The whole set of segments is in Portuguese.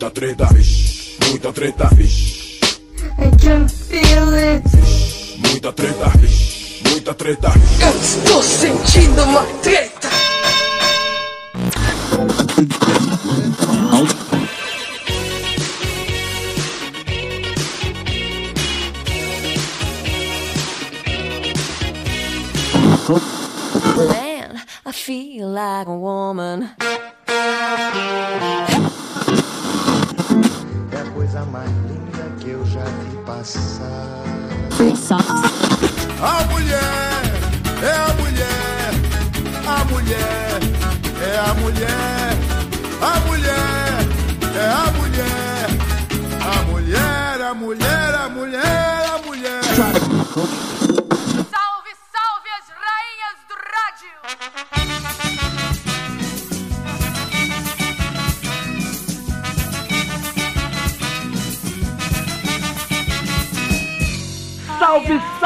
Muita treta, vixe, muita treta, vixe. I can feel it. Muita treta, vixe, muita treta. Eu estou sentindo uma treta. Man, I feel like a woman. Mais linda que eu já vi passar. A mulher é a mulher, a mulher é a mulher, a mulher é a mulher, a mulher, a mulher, a mulher, a mulher. Salve,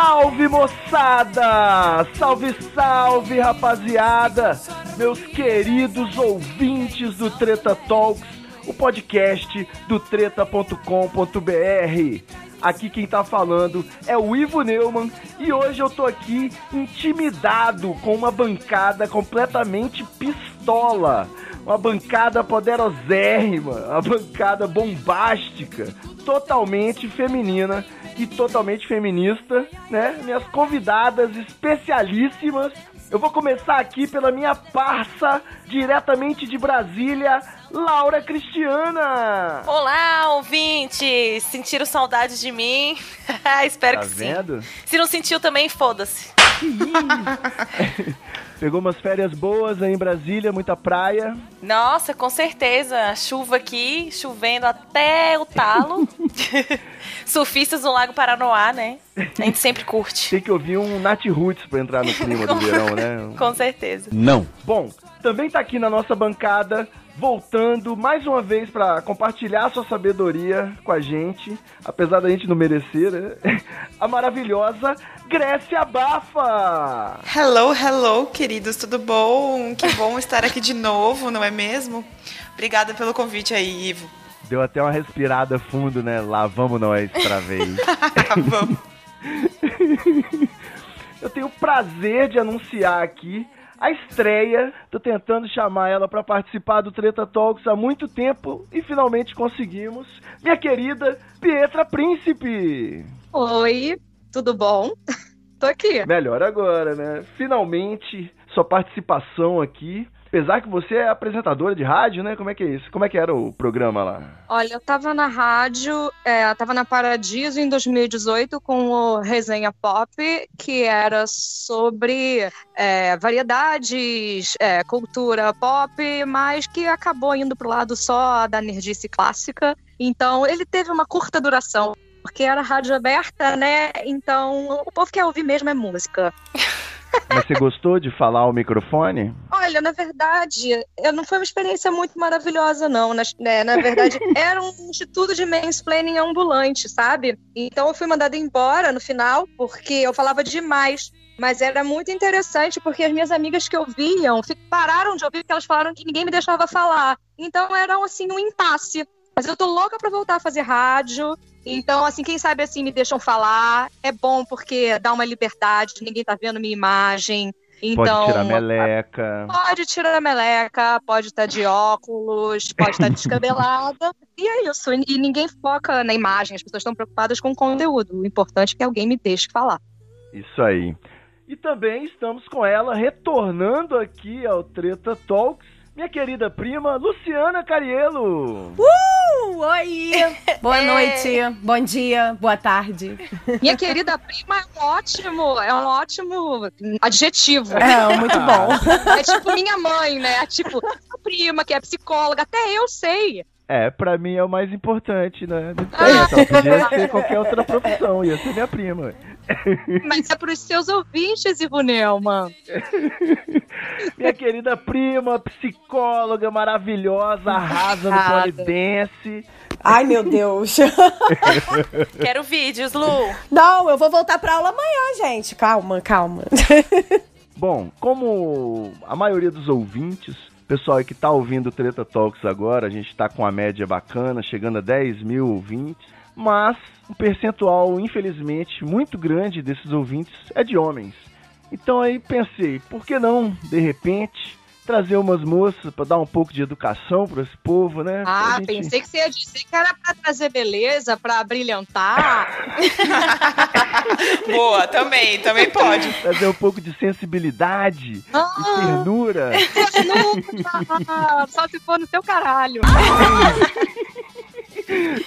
Salve, moçada! Salve, salve, rapaziada! Meus queridos ouvintes do Treta Talks, o podcast do treta.com.br. Aqui quem tá falando é o Ivo Neumann e hoje eu tô aqui intimidado com uma bancada completamente pistola. Uma bancada poderosérrima, uma bancada bombástica, totalmente feminina e totalmente feminista, né? Minhas convidadas especialíssimas. Eu vou começar aqui pela minha parça, diretamente de Brasília, Laura Cristiana. Olá, ouvintes! Sentiram saudade de mim? Espero Tá que sim. vendo? Se não sentiu também, foda-se. Pegou umas férias boas aí em Brasília, muita praia. Nossa, com certeza. Chuva aqui, chovendo até o talo. Surfistas no Lago Paranoá, né? A gente sempre curte. Tem que ouvir um Nat Roots pra entrar no clima do verão, né? Com certeza. Não. Bom, também tá aqui na nossa bancada, voltando mais uma vez pra compartilhar sua sabedoria com a gente, apesar da gente não merecer, né? A maravilhosa Grécia Bafa! Hello, hello, queridos, tudo bom? Que bom estar aqui de novo, não é mesmo? Obrigada pelo convite aí, Ivo. Deu até uma respirada fundo, né? Lá vamos nós pra vez. Vamos. Eu tenho o prazer de anunciar aqui a estreia. Tô tentando chamar ela pra participar do Treta Talks há muito tempo e finalmente conseguimos. Minha querida Pietra Príncipe! Oi, tudo bom? Tô aqui. Melhor agora, né? Finalmente sua participação aqui. Apesar que você é apresentadora de rádio, né? Como é que é isso? Como é que era o programa lá? Olha, eu tava na rádio, é, tava na Paradiso em 2018 com o Resenha Pop, que era sobre é, variedades, é, cultura pop, mas que acabou indo pro lado só da nerdice clássica. Então, ele teve uma curta duração. Porque era rádio aberta, né? Então, o povo quer ouvir mesmo é música. Mas você gostou de falar ao microfone? Olha, na verdade, eu não foi uma experiência muito maravilhosa, não. Na, né? na verdade, era um instituto de mansplaining ambulante, sabe? Então eu fui mandada embora no final, porque eu falava demais. Mas era muito interessante, porque as minhas amigas que ouviam pararam de ouvir, porque elas falaram que ninguém me deixava falar. Então era, assim, um impasse. Mas eu tô louca pra voltar a fazer rádio. Então, assim, quem sabe assim me deixam falar. É bom porque dá uma liberdade, ninguém tá vendo minha imagem. Então, Pode tirar meleca. Pode tirar a meleca, pode estar de óculos, pode estar descabelada. E é isso. E ninguém foca na imagem, as pessoas estão preocupadas com o conteúdo. O importante é que alguém me deixe falar. Isso aí. E também estamos com ela retornando aqui ao Treta Talks, minha querida prima Luciana Carielo. Uh, oi! Boa noite, bom dia, boa tarde. Minha querida prima é um ótimo, é um ótimo adjetivo. É, muito bom. É tipo minha mãe, né? É tipo, a prima que é psicóloga, até eu sei. É, pra mim é o mais importante, né? Ela podia ser qualquer outra profissão, ia ser minha prima. Mas é pros seus ouvintes, Ivo Neumann. Minha querida prima, psicóloga maravilhosa, arrasa no polidense. Ai, meu Deus. Quero vídeos, Lu. Não, eu vou voltar pra aula amanhã, gente. Calma, calma. Bom, como a maioria dos ouvintes Pessoal aí que tá ouvindo o Treta Talks agora, a gente tá com a média bacana, chegando a 10 mil ouvintes, mas um percentual, infelizmente, muito grande desses ouvintes é de homens. Então aí pensei, por que não, de repente, trazer umas moças para dar um pouco de educação para esse povo, né? Ah, gente... pensei que você ia dizer que era para trazer beleza, para brilhantar. Boa, também, também pode. Trazer um pouco de sensibilidade, ah, de ternura. Ternura, só se for no seu caralho.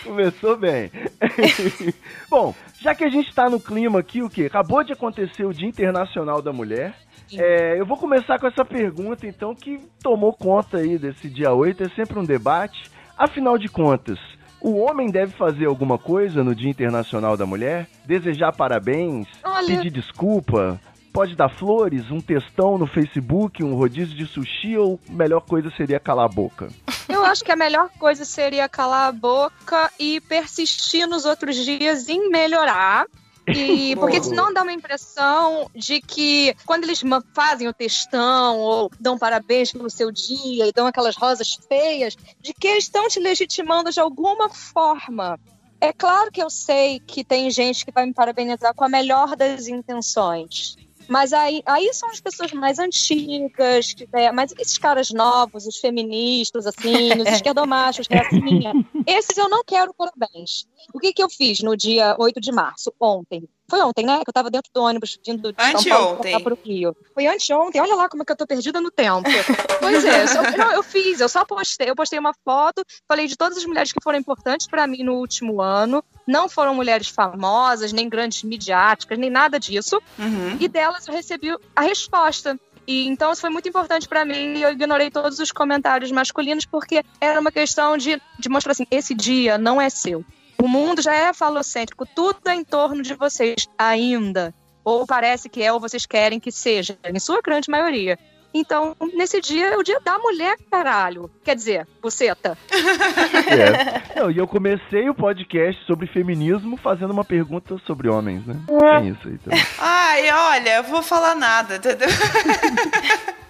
Começou bem. Bom, já que a gente tá no clima aqui, o que? Acabou de acontecer o Dia Internacional da Mulher. É, eu vou começar com essa pergunta, então, que tomou conta aí desse dia 8, é sempre um debate. Afinal de contas, o homem deve fazer alguma coisa no Dia Internacional da Mulher? Desejar parabéns? Olha... Pedir desculpa? Pode dar flores, um textão no Facebook, um rodízio de sushi ou melhor coisa seria calar a boca? Eu acho que a melhor coisa seria calar a boca e persistir nos outros dias em melhorar. E, porque senão dá uma impressão de que quando eles fazem o textão ou dão parabéns pelo seu dia e dão aquelas rosas feias, de que eles estão te legitimando de alguma forma. É claro que eu sei que tem gente que vai me parabenizar com a melhor das intenções. Mas aí, aí são as pessoas mais antigas, que, é, mas esses caras novos, os feministas, assim, os esquerdomachos, reacinha, esses eu não quero parabéns. O que, que eu fiz no dia 8 de março, ontem? Foi ontem, né? Que eu tava dentro do ônibus vindo de São Paulo pro Rio. Foi anteontem. Olha lá como é que eu tô perdida no tempo. pois é, eu, só, não, eu fiz, eu só postei. Eu postei uma foto, falei de todas as mulheres que foram importantes para mim no último ano. Não foram mulheres famosas, nem grandes midiáticas, nem nada disso. Uhum. E delas eu recebi a resposta. E então isso foi muito importante para mim e eu ignorei todos os comentários masculinos porque era uma questão de, de mostrar assim, esse dia não é seu. O mundo já é falocêntrico, tudo é em torno de vocês ainda. Ou parece que é, ou vocês querem que seja, em sua grande maioria. Então, nesse dia é o dia da mulher, caralho. Quer dizer, buceta. É. Não, e eu comecei o podcast sobre feminismo fazendo uma pergunta sobre homens, né? É isso aí também. Ai, olha, eu vou falar nada, entendeu?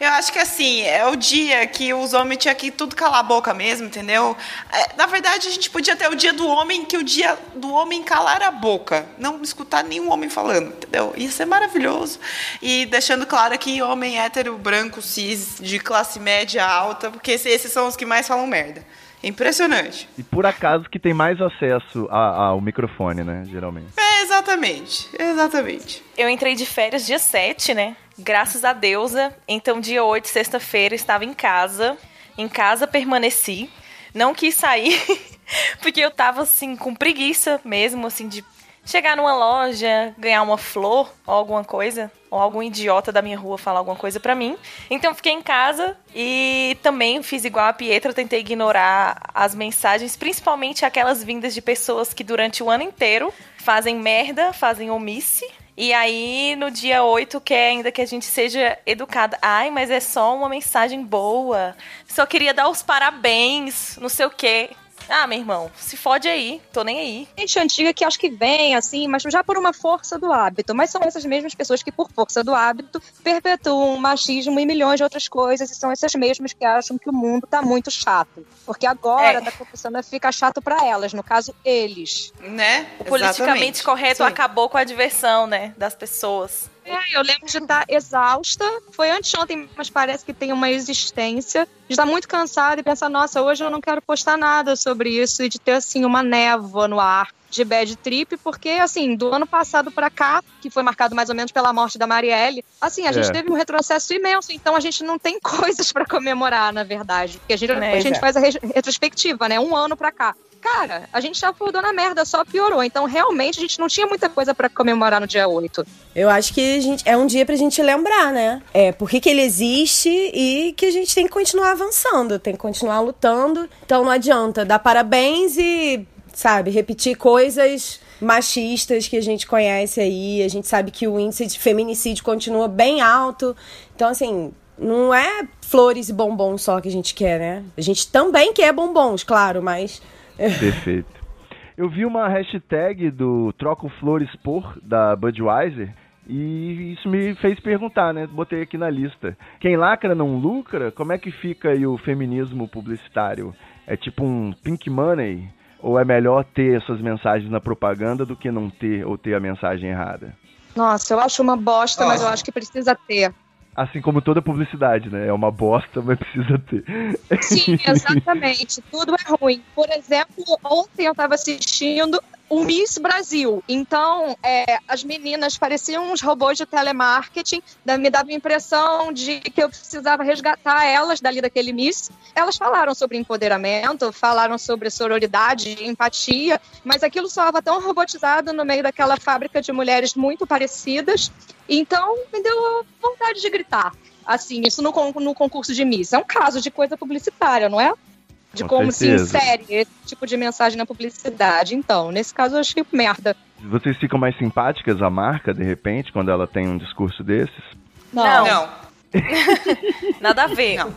Eu acho que assim, é o dia que os homens tinham que tudo calar a boca mesmo, entendeu? É, na verdade, a gente podia ter o dia do homem, que o dia do homem calar a boca. Não escutar nenhum homem falando, entendeu? Isso é maravilhoso. E deixando claro que homem hétero, branco, cis, de classe média alta, porque esses são os que mais falam merda. Impressionante. E por acaso que tem mais acesso a- ao microfone, né? Geralmente. É, exatamente. Exatamente. Eu entrei de férias dia 7, né? Graças a deusa. Então, dia 8, sexta-feira, estava em casa. Em casa permaneci. Não quis sair, porque eu tava assim, com preguiça mesmo, assim, de chegar numa loja, ganhar uma flor ou alguma coisa, ou algum idiota da minha rua falar alguma coisa pra mim. Então fiquei em casa e também fiz igual a Pietra, tentei ignorar as mensagens, principalmente aquelas vindas de pessoas que durante o ano inteiro fazem merda, fazem omisse. E aí, no dia 8, quer ainda que a gente seja educada. Ai, mas é só uma mensagem boa. Só queria dar os parabéns, não sei o quê. Ah, meu irmão, se fode aí, tô nem aí. Gente antiga que acho que vem, assim, mas já por uma força do hábito. Mas são essas mesmas pessoas que, por força do hábito, perpetuam o machismo e milhões de outras coisas. E são essas mesmas que acham que o mundo tá muito chato. Porque agora É. tá começando a ficar chato pra elas, no caso, eles. Né? O politicamente Exatamente. correto Sim. acabou com a diversão, né, das pessoas. É, eu lembro de estar exausta. Foi anteontem, mas parece que tem uma existência. De estar muito cansada e pensar, nossa, hoje eu não quero postar nada sobre isso. E de ter, assim, uma névoa no ar de bad trip. Porque, assim, do ano passado pra cá, que foi marcado mais ou menos pela morte da Marielle, assim, a gente É. teve um retrocesso imenso. Então a gente não tem coisas pra comemorar, na verdade. Porque a gente, Né, a gente é. faz a re- retrospectiva, né? Um ano pra cá. Cara, a gente já acordou na merda, só piorou. Então, realmente, a gente não tinha muita coisa pra comemorar no dia 8. Eu acho que gente, é um dia pra gente lembrar, né? É, por que, que ele existe e que a gente tem que continuar avançando, tem que continuar lutando. Então não adianta dar parabéns e, sabe, repetir coisas machistas que a gente conhece aí. A gente sabe que o índice de feminicídio continua bem alto. Então, assim, não é flores e bombons só que a gente quer, né? A gente também quer bombons, claro, mas. Perfeito. Eu vi uma hashtag do Troco Flores por, da Budweiser, E isso me fez perguntar, né? Botei aqui na lista. Quem lacra não lucra? Como é que fica aí o feminismo publicitário? É tipo um pink money? Ou é melhor ter essas mensagens na propaganda do que não ter ou ter a mensagem errada? Nossa, eu acho uma bosta, mas eu acho que precisa ter. Assim como toda publicidade, né? É uma bosta, mas precisa ter. Sim, exatamente. Tudo é ruim. Por exemplo, ontem eu estava assistindo o Miss Brasil. Então, é, as meninas pareciam uns robôs de telemarketing. Me dava a impressão de que eu precisava resgatar elas dali daquele Miss. Elas falaram sobre empoderamento, falaram sobre sororidade, empatia, mas aquilo soava tão robotizado no meio daquela fábrica de mulheres muito parecidas. Então, me deu vontade de gritar. Assim, isso no, no concurso de Miss. É um caso de coisa publicitária, não é? De Com como certeza. se insere esse tipo de mensagem na publicidade. Então, nesse caso, eu achei merda. Vocês ficam mais simpáticas à marca, de repente, quando ela tem um discurso desses? Não. Não. Nada a ver. Não.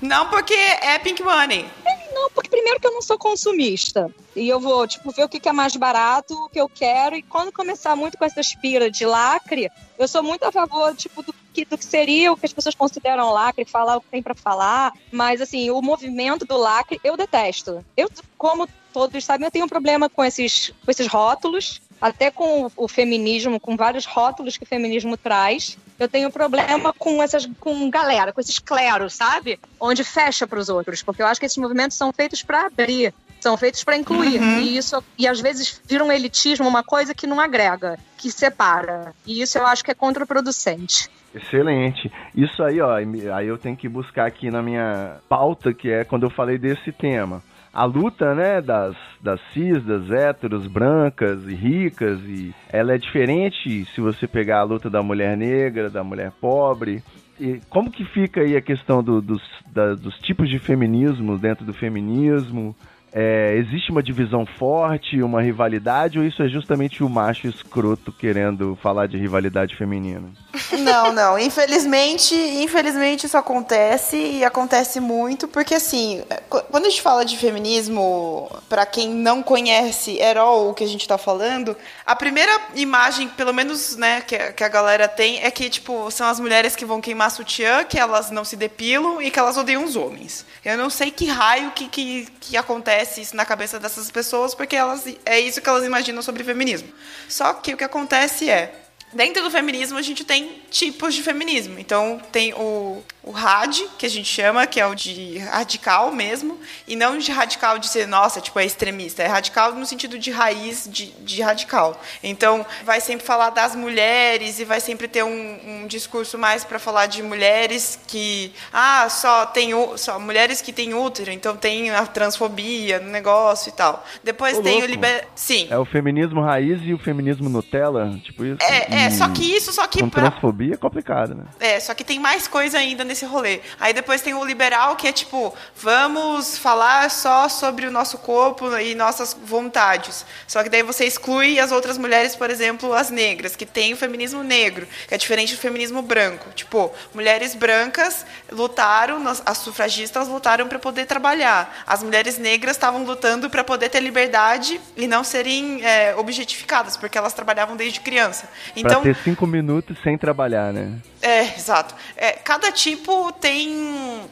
Não, porque é Pink Money. Não, porque primeiro que eu não sou consumista. E eu vou, tipo, ver o que é mais barato, o que eu quero. E quando começar muito com essa espira de lacre, eu sou muito a favor, tipo, do que, do que seria o que as pessoas consideram lacre, falar o que tem pra falar. Mas, assim, o movimento do lacre, eu detesto. Eu, como todos sabem, eu tenho um problema com esses, com esses rótulos. Até com o feminismo, com vários rótulos que o feminismo traz. Eu tenho problema com essas, com galera, com esses cleros, sabe? Onde fecha para os outros, porque eu acho que esses movimentos são feitos para abrir, são feitos para incluir. E isso e às vezes vira um elitismo, uma coisa que não agrega, que separa. E isso eu acho que é contraproducente. Excelente. Isso aí, ó, aí eu tenho que buscar aqui na minha pauta, que é quando eu falei desse tema. A luta, né, das, das cis, das héteros, brancas e ricas, e ela é diferente se você pegar a luta da mulher negra, da mulher pobre. E como que fica aí a questão do- dos, da- dos tipos de feminismo dentro do feminismo? É, existe uma divisão forte, uma rivalidade, ou isso é justamente o macho escroto querendo falar de rivalidade feminina? Não, não. Infelizmente, infelizmente isso acontece e acontece muito porque assim, qu- quando a gente fala de feminismo, pra quem não conhece Herol, o que a gente tá falando, a primeira imagem, pelo menos, né, que, a- que a galera tem é que tipo, são as mulheres que vão queimar sutiã, que elas não se depilam e que elas odeiam os homens. Eu não sei que raio que, que, que acontece isso na cabeça dessas pessoas, porque elas é isso que elas imaginam sobre feminismo. Só que o que acontece é Dentro do feminismo, a gente tem tipos de feminismo. Então, tem o, o rad, que a gente chama, que é o de radical mesmo, e não de radical de ser, nossa, tipo, é extremista. É radical no sentido de raiz de, de radical. Então, vai sempre falar das mulheres e vai sempre ter um, um discurso mais para falar de mulheres que, ah, só tem só mulheres que têm útero, então tem a transfobia no negócio e tal. Depois Ô, tem o louco. liber... Sim. É o feminismo raiz e o feminismo Nutella, tipo isso? É, é, E só que isso, só que Com pra- transfobia é complicado, né? É, só que tem mais coisa ainda nesse rolê. Aí depois tem o liberal, que é tipo, vamos falar só sobre o nosso corpo e nossas vontades. Só que daí você exclui as outras mulheres, por exemplo, as negras, que tem o feminismo negro, que é diferente do feminismo branco. Tipo, mulheres brancas lutaram, as sufragistas lutaram para poder trabalhar. As mulheres negras estavam lutando para poder ter liberdade e não serem é, objetificadas, porque elas trabalhavam desde criança. Então, Pra ter cinco minutos sem trabalhar, né? é, exato. É, cada tipo tem.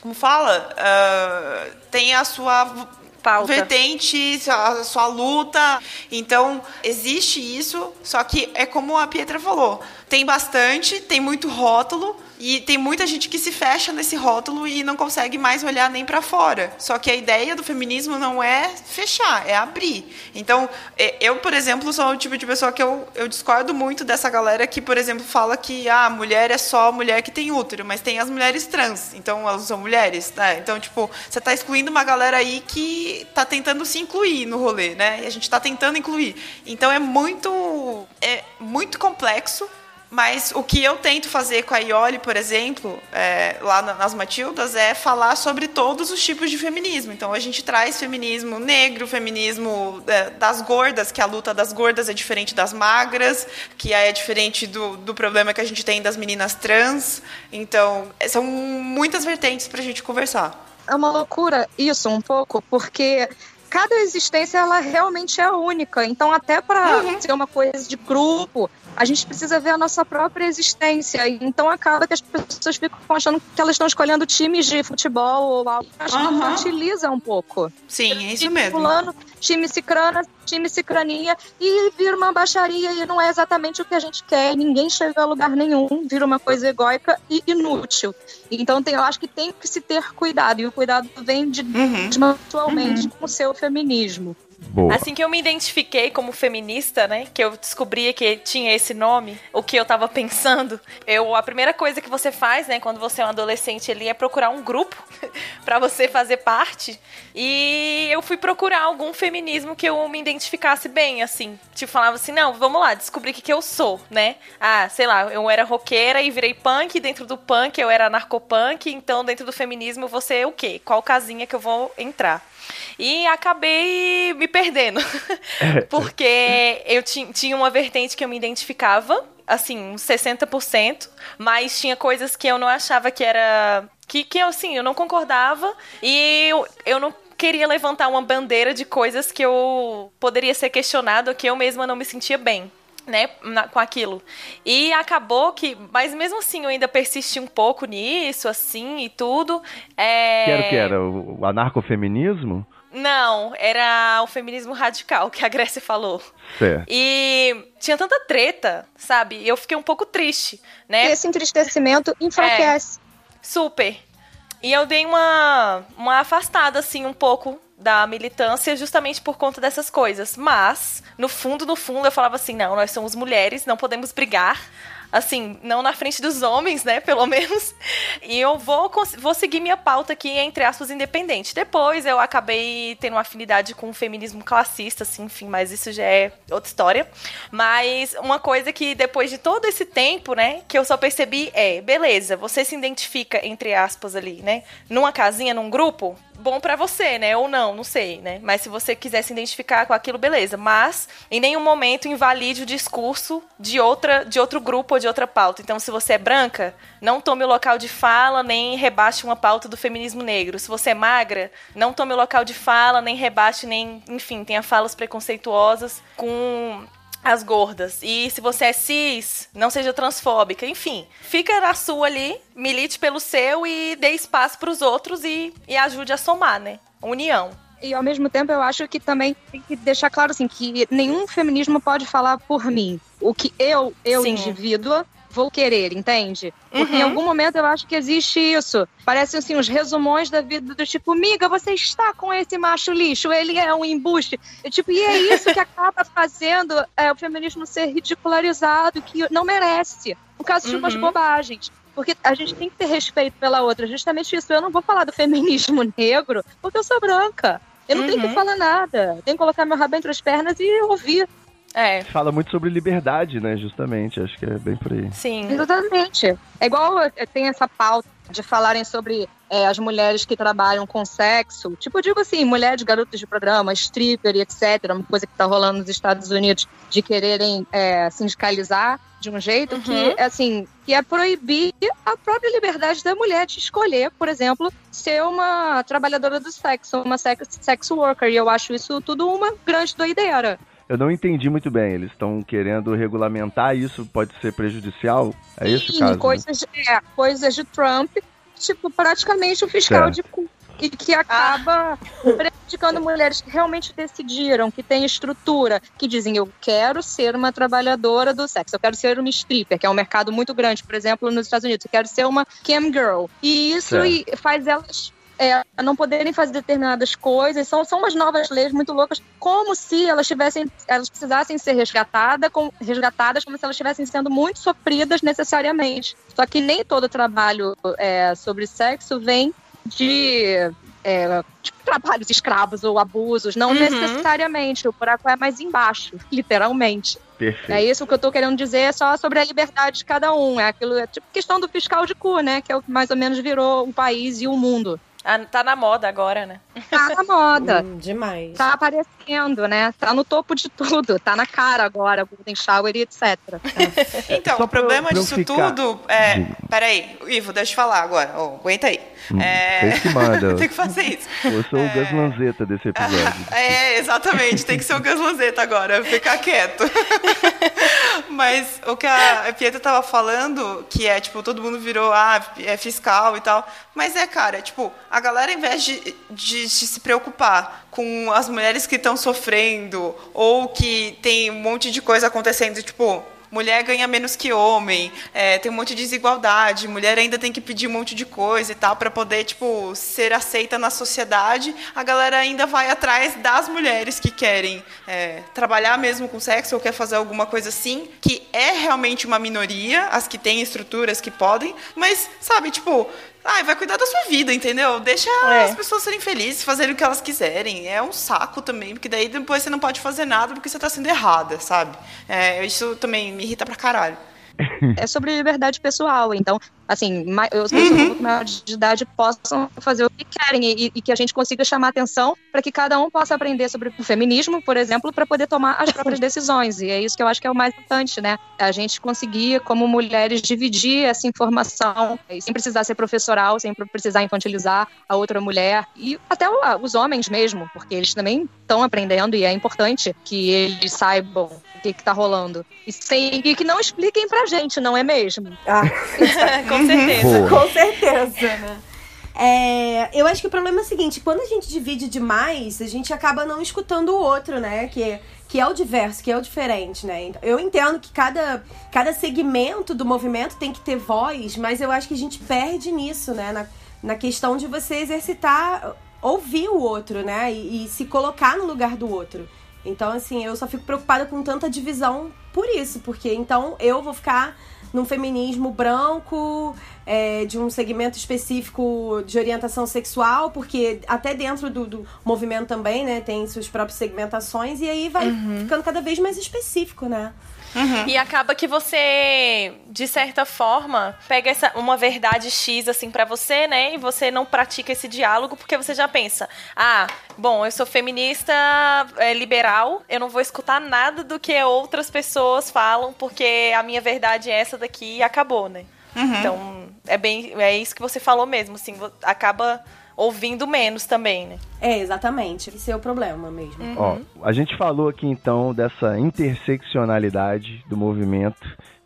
Como fala? Ah, tem a sua Pauta. vertente, a sua luta. Então, existe isso, só que é como a Pietra falou. Tem bastante, tem muito rótulo. E tem muita gente que se fecha nesse rótulo e não consegue mais olhar nem para fora. Só que a ideia do feminismo não é fechar, é abrir. Então, é, eu, por exemplo, sou o tipo de pessoa que eu, eu discordo muito dessa galera que, por exemplo, fala que a ah, mulher é só mulher que tem útero, mas tem as mulheres trans, então elas são mulheres, né? Então, tipo, você tá excluindo uma galera aí que tá tentando se incluir no rolê, né? E a gente tá tentando incluir. Então é muito é muito complexo mas o que eu tento fazer com a Ioli, por exemplo, é, lá na- nas Matildas, é falar sobre todos os tipos de feminismo. Então a gente traz feminismo negro, feminismo é, das gordas, que a luta das gordas é diferente das magras, que é diferente do, do problema que a gente tem das meninas trans. Então, são muitas vertentes para a gente conversar. É uma loucura isso um pouco, porque cada existência ela realmente é única. Então, até para Uhum. ser uma coisa de grupo, a gente precisa ver a nossa própria existência. Então, acaba que as pessoas ficam achando que elas estão escolhendo times de futebol ou algo. Acho que Uhum. infantiliza um pouco. Sim, é isso mesmo. Fulano, time cicrana, time cicraninha, e vira uma baixaria e não é exatamente o que a gente quer. Ninguém chega a lugar nenhum, vira uma coisa egóica e inútil. Então tem, eu acho que tem que se ter cuidado, e o cuidado vem de, Uhum. de atualmente com o seu feminismo. Boa. Assim que eu me identifiquei como feminista, né? Que eu descobri que tinha esse nome, o que eu tava pensando, eu a primeira coisa que você faz, né, quando você é um adolescente ali é procurar um grupo pra você fazer parte. E eu fui procurar algum feminismo que eu me identificasse bem, assim. Tipo, falava assim: "Não, vamos lá, descobrir o que que eu sou", né? Ah, sei lá, eu era roqueira e virei punk, dentro do punk eu era narcopunk, então dentro do feminismo você é o quê? Qual casinha que eu vou entrar? E acabei me perdendo. Porque eu ti- tinha uma vertente que eu me identificava, assim, uns 60%, mas tinha coisas que eu não achava que era. Que, que assim, eu não concordava e eu, eu não queria levantar uma bandeira de coisas que eu poderia ser questionado, que eu mesma não me sentia bem. Né, na- com aquilo. E acabou que, mas mesmo assim eu ainda persisti um pouco nisso, assim, e tudo. É... Que era o que era? O anarcofeminismo? Não, era o feminismo radical que a Grécia falou. Certo. E tinha tanta treta, sabe? E eu fiquei um pouco triste, né? Esse entristecimento enfraquece. Super. E eu dei uma, uma afastada, assim, um pouco da militância justamente por conta dessas coisas. Mas, no fundo, no fundo, eu falava assim: não, nós somos mulheres, não podemos brigar. Assim, não na frente dos homens, né? Pelo menos. E eu vou, vou seguir minha pauta aqui, entre aspas, independente. Depois eu acabei tendo uma afinidade com o feminismo classista, assim, enfim, mas isso já é outra história. Mas uma coisa que depois de todo esse tempo, né, que eu só percebi é, beleza, você se identifica, entre aspas, ali, né? Numa casinha, num grupo, bom pra você, né? Ou não, não sei, né? Mas se você quiser se identificar com aquilo, beleza. Mas em nenhum momento invalide o discurso de outra, de outro grupo ou de outra pauta. Então, se você é branca, não tome o local de fala nem rebaixe uma pauta do feminismo negro. Se você é magra, não tome o local de fala, nem rebaixe, nem, enfim, tenha falas preconceituosas com as gordas. E se você é cis, não seja transfóbica. Enfim, fica na sua ali, milite pelo seu e dê espaço pros outros e, e ajude a somar, né? União. E ao mesmo tempo eu acho que também tem que deixar claro assim que nenhum feminismo pode falar por mim. O que eu, eu Sim. indivídua, vou querer, entende? Porque Uhum. em algum momento eu acho que existe isso. Parecem assim os resumões da vida do tipo, miga, você está com esse macho lixo, ele é um embuste. E, tipo, e é isso que acaba fazendo é, o feminismo ser ridicularizado, que não merece. Por causa de umas Uhum. bobagens. Porque a gente tem que ter respeito pela outra. Justamente isso. Eu não vou falar do feminismo negro porque eu sou branca. Eu não tenho Uhum. que falar nada. Tenho que colocar meu rabo entre as pernas e ouvir. É, Fala muito sobre liberdade, né? Justamente. Acho que é bem por aí. sim. Exatamente. É igual eh, tem essa pauta de falarem sobre eh, as mulheres que trabalham com sexo. Tipo, eu digo assim, mulheres, garotas de programa, stripper e etc. Uma coisa que tá rolando nos Estados Unidos de quererem eh, sindicalizar de um jeito Uhum. que, assim, que é proibir a própria liberdade da mulher de escolher, por exemplo, ser uma trabalhadora do sexo, uma sex, sex worker. E eu acho isso tudo uma grande doideira. Eu não entendi muito bem. Eles estão querendo regulamentar isso, pode ser prejudicial? É esse o Sim, caso? né? coisas, é, coisas de Trump, tipo, praticamente o fiscal Certo. de cu. E que acaba prejudicando mulheres que realmente decidiram, que têm estrutura, que dizem: eu quero ser uma trabalhadora do sexo, eu quero ser uma stripper, que é um mercado muito grande, por exemplo, nos Estados Unidos, eu quero ser uma cam girl. E isso Certo. faz elas é, não poderem fazer determinadas coisas. São, são umas novas leis muito loucas, como se elas tivessem, elas precisassem ser resgatada, com, resgatadas, como se elas estivessem sendo muito sofridas necessariamente. Só que nem todo trabalho é, sobre sexo vem de é, tipo, trabalhos escravos ou abusos. Não Uhum. necessariamente. O buraco é mais embaixo, literalmente. Perfeito. É isso que eu tô querendo dizer, é só sobre a liberdade de cada um. É aquilo, é tipo questão do fiscal de cu, né? Que é o que mais ou menos virou o país e o mundo. Ah, tá na moda agora, né? Tá na moda. Hum, demais. Tá aparecendo, né? Tá no topo de tudo. Tá na cara agora, Golden Shower e etc. Então, Só o problema pra disso ficar- tudo é. Peraí, Ivo, deixa eu falar agora. Ó, aguenta aí. Hum, É... que mandam. Tem que fazer isso. Eu sou o Gus Lanzetta desse episódio. É, exatamente. Tem que ser o Gus Lanzetta agora, ficar quieto. Mas o que a Pietra tava falando, que é, tipo, todo mundo virou, ah, é fiscal e tal. Mas é, cara, tipo, a galera, ao invés de, de, de se preocupar com as mulheres que estão sofrendo, ou que tem um monte de coisa acontecendo, tipo, mulher ganha menos que homem, é, tem um monte de desigualdade, mulher ainda tem que pedir um monte de coisa e tal para poder tipo ser aceita na sociedade. A galera ainda vai atrás das mulheres que querem é, trabalhar mesmo com sexo ou quer fazer alguma coisa assim, que é realmente uma minoria, as que têm estruturas que podem, mas sabe tipo Ai, vai cuidar da sua vida, entendeu? Deixa É. as pessoas serem felizes, fazerem o que elas quiserem. É um saco também, porque daí depois você não pode fazer nada porque você tá sendo errada, sabe? É, isso também me irrita pra caralho. É sobre liberdade pessoal. Então, assim, ma- eu sou um pouco maior de idade possam fazer o que querem e, e que a gente consiga chamar atenção para que cada um possa aprender sobre o feminismo, por exemplo, para poder tomar as próprias decisões. E é isso que eu acho que é o mais importante, né? A gente conseguir, como mulheres, dividir essa informação sem precisar ser professoral, sem precisar infantilizar a outra mulher e até os homens mesmo, porque eles também estão aprendendo e é importante que eles saibam o que está rolando. E, sem, e que não expliquem pra gente, não é mesmo? Ah, Com certeza. Boa. com certeza, né? É, eu acho que o problema é o seguinte, quando a gente divide demais, a gente acaba não escutando o outro, né? Que, que é o diverso, que é o diferente, né? Então, Eu entendo que cada, cada segmento do movimento tem que ter voz, mas eu acho que a gente perde nisso, né? Na, na questão de você exercitar, ouvir o outro, né? E, e se colocar no lugar do outro. Então, assim, eu só fico preocupada com tanta divisão por isso, porque então eu vou ficar num feminismo branco, é, de um segmento específico de orientação sexual, porque até dentro do, do movimento também, né, tem suas próprias segmentações, e aí vai ficando cada vez mais específico, né? E acaba que você, de certa forma, pega essa, uma verdade X assim pra você, né? E você não pratica esse diálogo porque você já pensa: ah, bom, eu sou feminista é, liberal, eu não vou escutar nada do que outras pessoas falam porque a minha verdade é essa daqui e acabou, né? Então, é bem. É isso que você falou mesmo, assim, acaba ouvindo menos também, né? É, exatamente. Esse é o problema mesmo. Ó, a gente falou aqui então dessa interseccionalidade do movimento,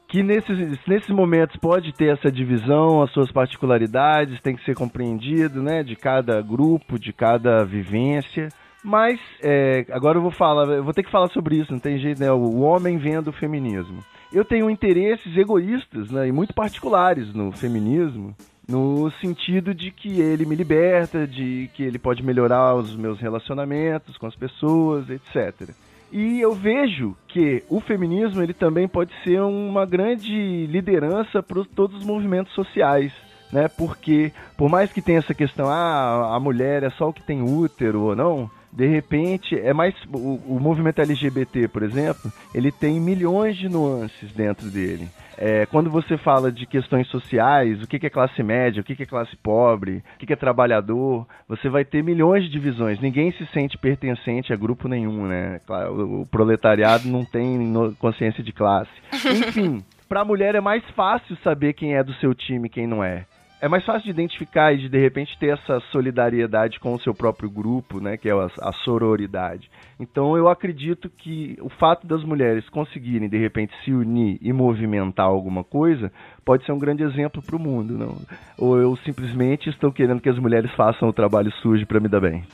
que nesses, nesses momentos pode ter essa divisão, as suas particularidades, tem que ser compreendido, né, de cada grupo, de cada vivência. Mas é, agora eu vou falar, eu vou ter que falar sobre isso, não tem jeito, né? O homem vendo o feminismo. Eu tenho interesses egoístas, né, e muito particulares no feminismo, no sentido de que ele me liberta, de que ele pode melhorar os meus relacionamentos com as pessoas, etc. E eu vejo que o feminismo ele também pode ser uma grande liderança para todos os movimentos sociais, né? Porque por mais que tenha essa questão, ah, a mulher é só o que tem útero ou não, de repente é mais o, o movimento LGBT, por exemplo, ele tem milhões de nuances dentro dele. É, quando você fala de questões sociais, o que que é classe média, o que que é classe pobre, o que que é trabalhador, você vai ter milhões de divisões. Ninguém se sente pertencente a grupo nenhum, né? O o proletariado não tem consciência de classe. Enfim, para a mulher é mais fácil saber quem é do seu time e quem não é. É mais fácil de identificar e de, de repente ter essa solidariedade com o seu próprio grupo, né, que é a, a sororidade. Então eu acredito que o fato das mulheres conseguirem de repente se unir e movimentar alguma coisa pode ser um grande exemplo para o mundo, não? Ou eu simplesmente estou querendo que as mulheres façam o trabalho sujo para me dar bem.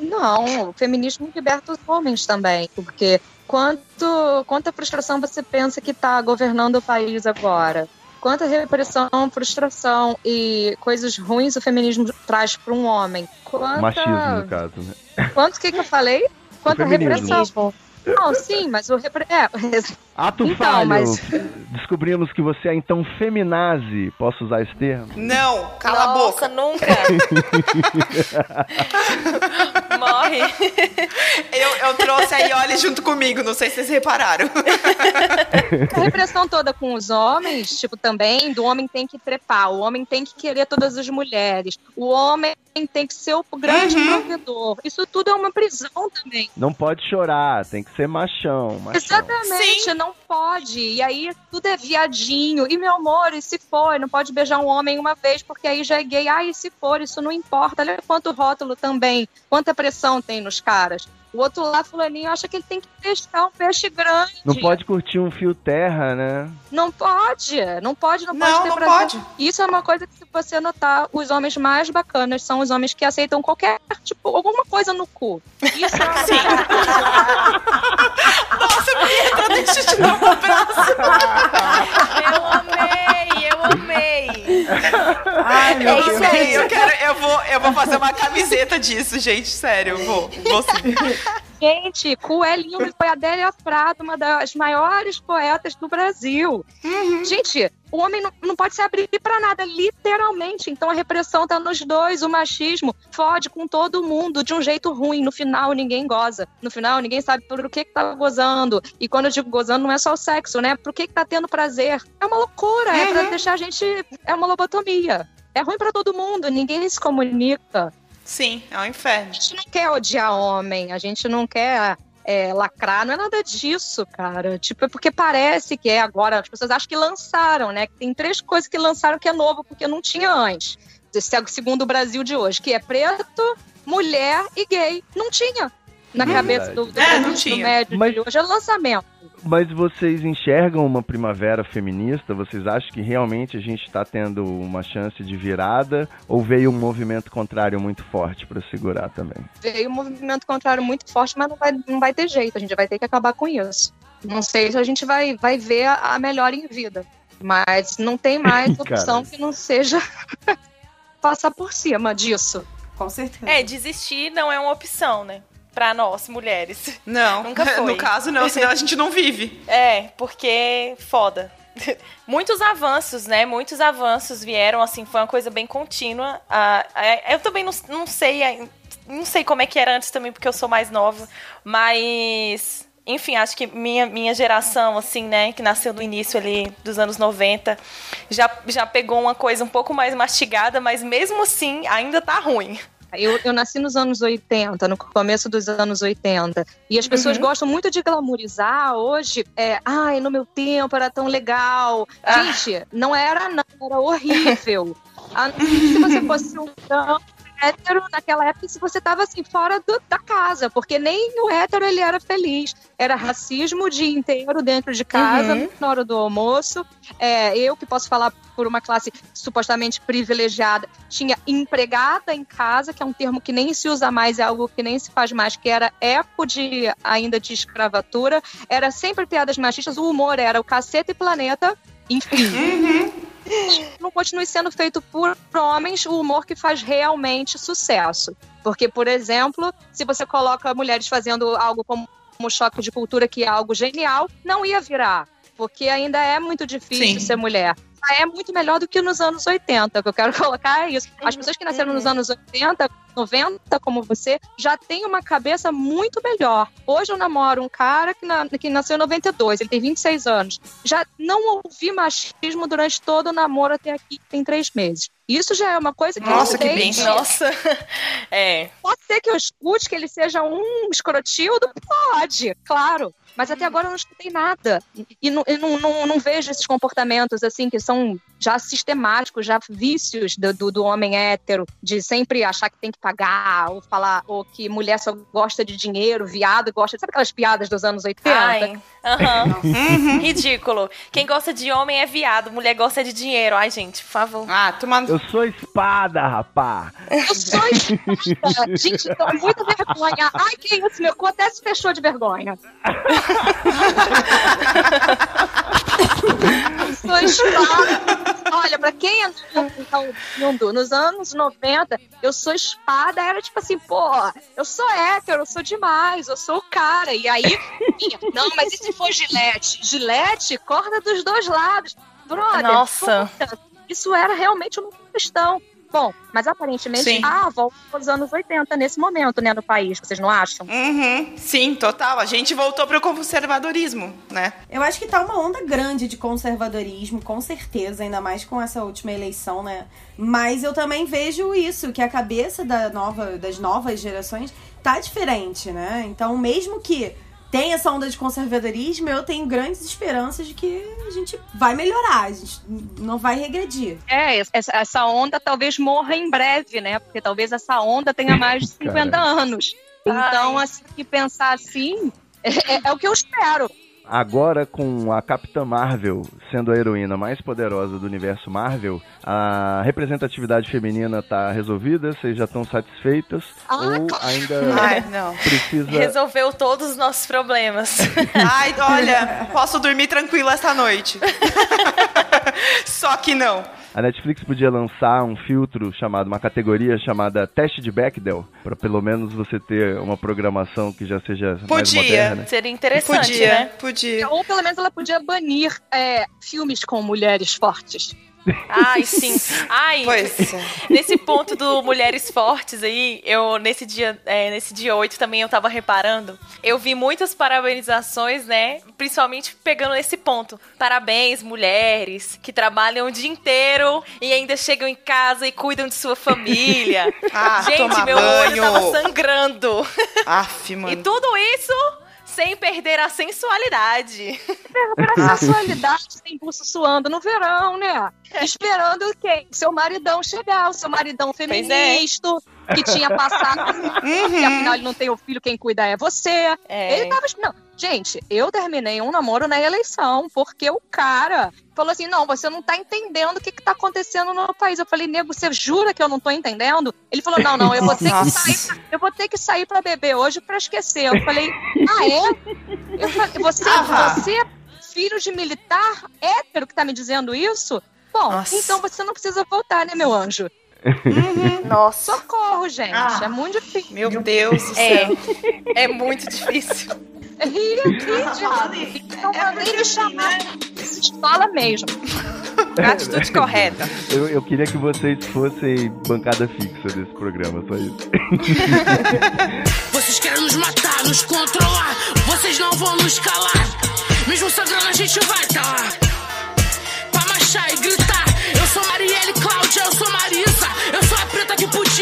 Não, o feminismo liberta os homens também, porque quanto, quanta frustração você pensa que está governando o país agora? Quanta repressão, frustração e coisas ruins o feminismo traz para um homem? Quanta... Machismo, no caso, né? Quanto que, que eu falei? Quanta repressão. Não, sim, mas o repre... é, Ato Então, falho! mas- Descobrimos que você é então feminazi. Posso usar esse termo? Não, cala Nossa, a boca. nunca! morre. Eu, eu trouxe aí olhe junto comigo, não sei se vocês repararam. A repressão toda com os homens, tipo, também, do homem tem que trepar, o homem tem que querer todas as mulheres, o homem tem que ser o grande Uhum. provedor. Isso tudo é uma prisão também. Não pode chorar, tem que ser machão. machão. Exatamente, não pode. E aí tudo é viadinho. E meu amor, e se for? Não pode beijar um homem uma vez porque aí já é gay. Ai, e se for? Isso não importa. Olha quanto rótulo também, quanta pressão tem nos caras. O outro lá, fulaninho, acha que ele tem que pescar um peixe grande. Não pode curtir um fio terra, né? Não pode, não pode, não, Não, pode ter não prazer. pode. Isso é uma coisa que, se você notar, os homens mais bacanas são os homens que aceitam qualquer, tipo, alguma coisa no cu. Isso é uma Nossa, Pietra, deixa eu te dar um abraço. Eu amei, eu amei. Ai, meu eu Deus. amei, eu quero, eu vou, eu vou fazer uma camiseta disso, gente, sério, eu vou, vou sim. Gente, cu lindo. Foi a Adélia Prado, uma das maiores poetas do Brasil. Gente, o homem não, não pode se abrir pra nada, literalmente. Então a repressão tá nos dois. O machismo fode com todo mundo de um jeito ruim. No final, ninguém goza. No final, ninguém sabe por que, que tá gozando. E quando eu digo gozando, não é só o sexo, né? Por que, que tá tendo prazer? É uma loucura. É pra deixar a gente. É uma lobotomia. É ruim pra todo mundo. Ninguém se comunica. Sim, é um inferno. A gente não quer odiar homem, a gente não quer é, lacrar, não é nada disso, cara. Tipo, é porque parece que é agora. As pessoas acham que lançaram, né? Que tem três coisas que lançaram que é novo, porque não tinha antes. Esse é o segundo o Brasil de hoje, que é preto, mulher e gay. Não tinha. Na Verdade. cabeça do, do, É, não do tinha. médio Mas- de hoje é lançamento. Mas vocês enxergam uma primavera feminista? Vocês acham que realmente a gente está tendo uma chance de virada? Ou veio um movimento contrário muito forte para segurar também? Veio um movimento contrário muito forte, mas não vai, não vai ter jeito. A gente vai ter que acabar com isso. Não sei se a gente vai, vai ver a, a melhor em vida. Mas não tem mais opção que não seja passar por cima disso. Com certeza. É, desistir não é uma opção, né? Pra nós, mulheres. Não, Nunca foi. no caso não, senão a gente não vive. É, porque foda. Muitos avanços, né? Muitos avanços vieram, assim, foi uma coisa bem contínua. Ah, é, eu também não, não sei, não sei como é que era antes também, porque eu sou mais nova, mas. Enfim, acho que minha, minha geração, assim, né, que nasceu no início ali dos anos 90, já, já pegou uma coisa um pouco mais mastigada, mas mesmo assim ainda tá ruim. Eu, eu nasci nos anos 80, no começo dos anos 80. E as pessoas Uhum. gostam muito de glamorizar hoje. É, ai, no meu tempo era tão legal. Ah. Gente, não era, não, era horrível. A se você fosse um branco hétero naquela época, se você tava assim, fora do- da casa, porque nem o hétero ele era feliz. Era racismo o dia inteiro dentro de casa, Uhum. na hora do almoço. É, eu que posso falar por uma classe supostamente privilegiada, tinha empregada em casa, que é um termo que nem se usa mais, é algo que nem se faz mais, que era eco de ainda de escravatura. Era sempre piadas machistas, o humor era o cacete e planeta, enfim. Não continue sendo feito por homens o humor que faz realmente sucesso. Porque, por exemplo, se você coloca mulheres fazendo algo como um choque de cultura, que é algo genial, não ia virar. Porque ainda é muito difícil Sim. ser mulher. É muito melhor do que nos anos 80. O que eu quero colocar é isso. As pessoas que nasceram nos anos 80, 90, como você, já têm uma cabeça muito melhor. Hoje eu namoro um cara que, na- que nasceu em 92, ele tem 26 anos. Já não ouvi machismo durante todo o namoro até aqui, que tem três meses. Isso já é uma coisa que Nossa, eu que sei bênção. Nossa. É. Pode ser que eu escute que ele seja um escrotildo? Pode, claro. Mas até agora eu não escutei nada. E não, eu não, não, não vejo esses comportamentos, assim, que são já sistemáticos, já vícios do, do, do homem hétero, de sempre achar que tem que pagar, ou falar, ou que mulher só gosta de dinheiro, viado gosta. Sabe aquelas piadas dos anos 80? Ai, aham. Ridículo. Quem gosta de homem é viado, mulher gosta de dinheiro. Ai, gente, por favor. Ah, tomando. Eu sou espada, rapá. Eu sou espada. Gente, eu tô muita vergonha. Ai, que isso, meu cu até se fechou de vergonha. Eu sou espada. Olha, pra quem é no mundo, nos anos 90, eu sou espada, era tipo assim, pô, eu sou hétero, eu sou demais, eu sou o cara. E aí, não, mas e se for gilete? Gilete, corda dos dois lados. Brother, Nossa. puta, isso era realmente uma questão. Bom, mas aparentemente Sim. a volta aos anos 80 nesse momento, né, no país, vocês não acham? Uhum, sim, total. A gente voltou pro conservadorismo, né? Eu acho que tá uma onda grande de conservadorismo, com certeza, ainda mais com essa última eleição, né? Mas eu também vejo isso, que a cabeça da nova, das novas gerações tá diferente, né? Então, mesmo que tenha essa onda de conservadorismo, eu tenho grandes esperanças de que a gente vai melhorar, a gente não vai regredir. É, essa, essa onda talvez morra em breve, né? Porque talvez essa onda tenha mais de 50 Cara. anos. Então, assim, que pensar assim é, é- é o que eu espero. Agora, com a Capitã Marvel sendo a heroína mais poderosa do universo Marvel, a representatividade feminina tá resolvida? Vocês já estão satisfeitas? Ah, ou ainda Ai, não. precisa. Resolveu todos os nossos problemas. Ai, olha, posso dormir tranquila esta noite. Só que não. A Netflix podia lançar um filtro chamado, uma categoria chamada teste de Bechdel, para pelo menos você ter uma programação que já seja mais Podia. moderna. Seria interessante, Podia, né? podia. Ou pelo menos ela podia banir é, filmes com mulheres fortes. Ai, sim. Ai, Pois é. nesse ponto do Mulheres Fortes aí, eu nesse dia, é, nesse dia 8 também eu tava reparando, eu vi muitas parabenizações, né? Principalmente pegando esse ponto. Parabéns, mulheres que trabalham o dia inteiro e ainda chegam em casa e cuidam de sua família. Ah, Gente, meu olho banho. tava sangrando. Aff, E mano. tudo isso sem perder a sensualidade. Pra sensualidade, sem pulso suando no verão, né? Esperando quem? Seu maridão chegar, o seu maridão é. feminista, que tinha passado, que afinal ele não tem o filho, quem cuida é você. É. Ele tava. Não, gente, eu terminei um namoro na eleição, porque o cara falou assim: não, você não tá entendendo o que, que tá acontecendo no país. Eu falei, nego, você jura que eu não tô entendendo? Ele falou: não, não, eu vou ter que sair, eu vou ter que sair pra beber hoje pra esquecer. Eu falei, ah, é? Eu falei, você, Ah. você é filho de militar hétero que tá me dizendo isso? Bom, Nossa. então você não precisa voltar, né, meu anjo? Nossa. Socorro, gente. Ah. É muito difícil. Meu Deus do É, céu. é muito difícil. Rir aqui, de Então, além de chamar, fala mesmo. Atitude correta. Eu, eu queria que vocês fossem bancada fixa desse programa, só isso. Vocês querem nos matar, nos controlar. Vocês não vão nos calar. Mesmo sangrando, a gente vai tá lá. Pra marchar e gritar. Eu sou Marielle Cláudia, eu sou Marisa.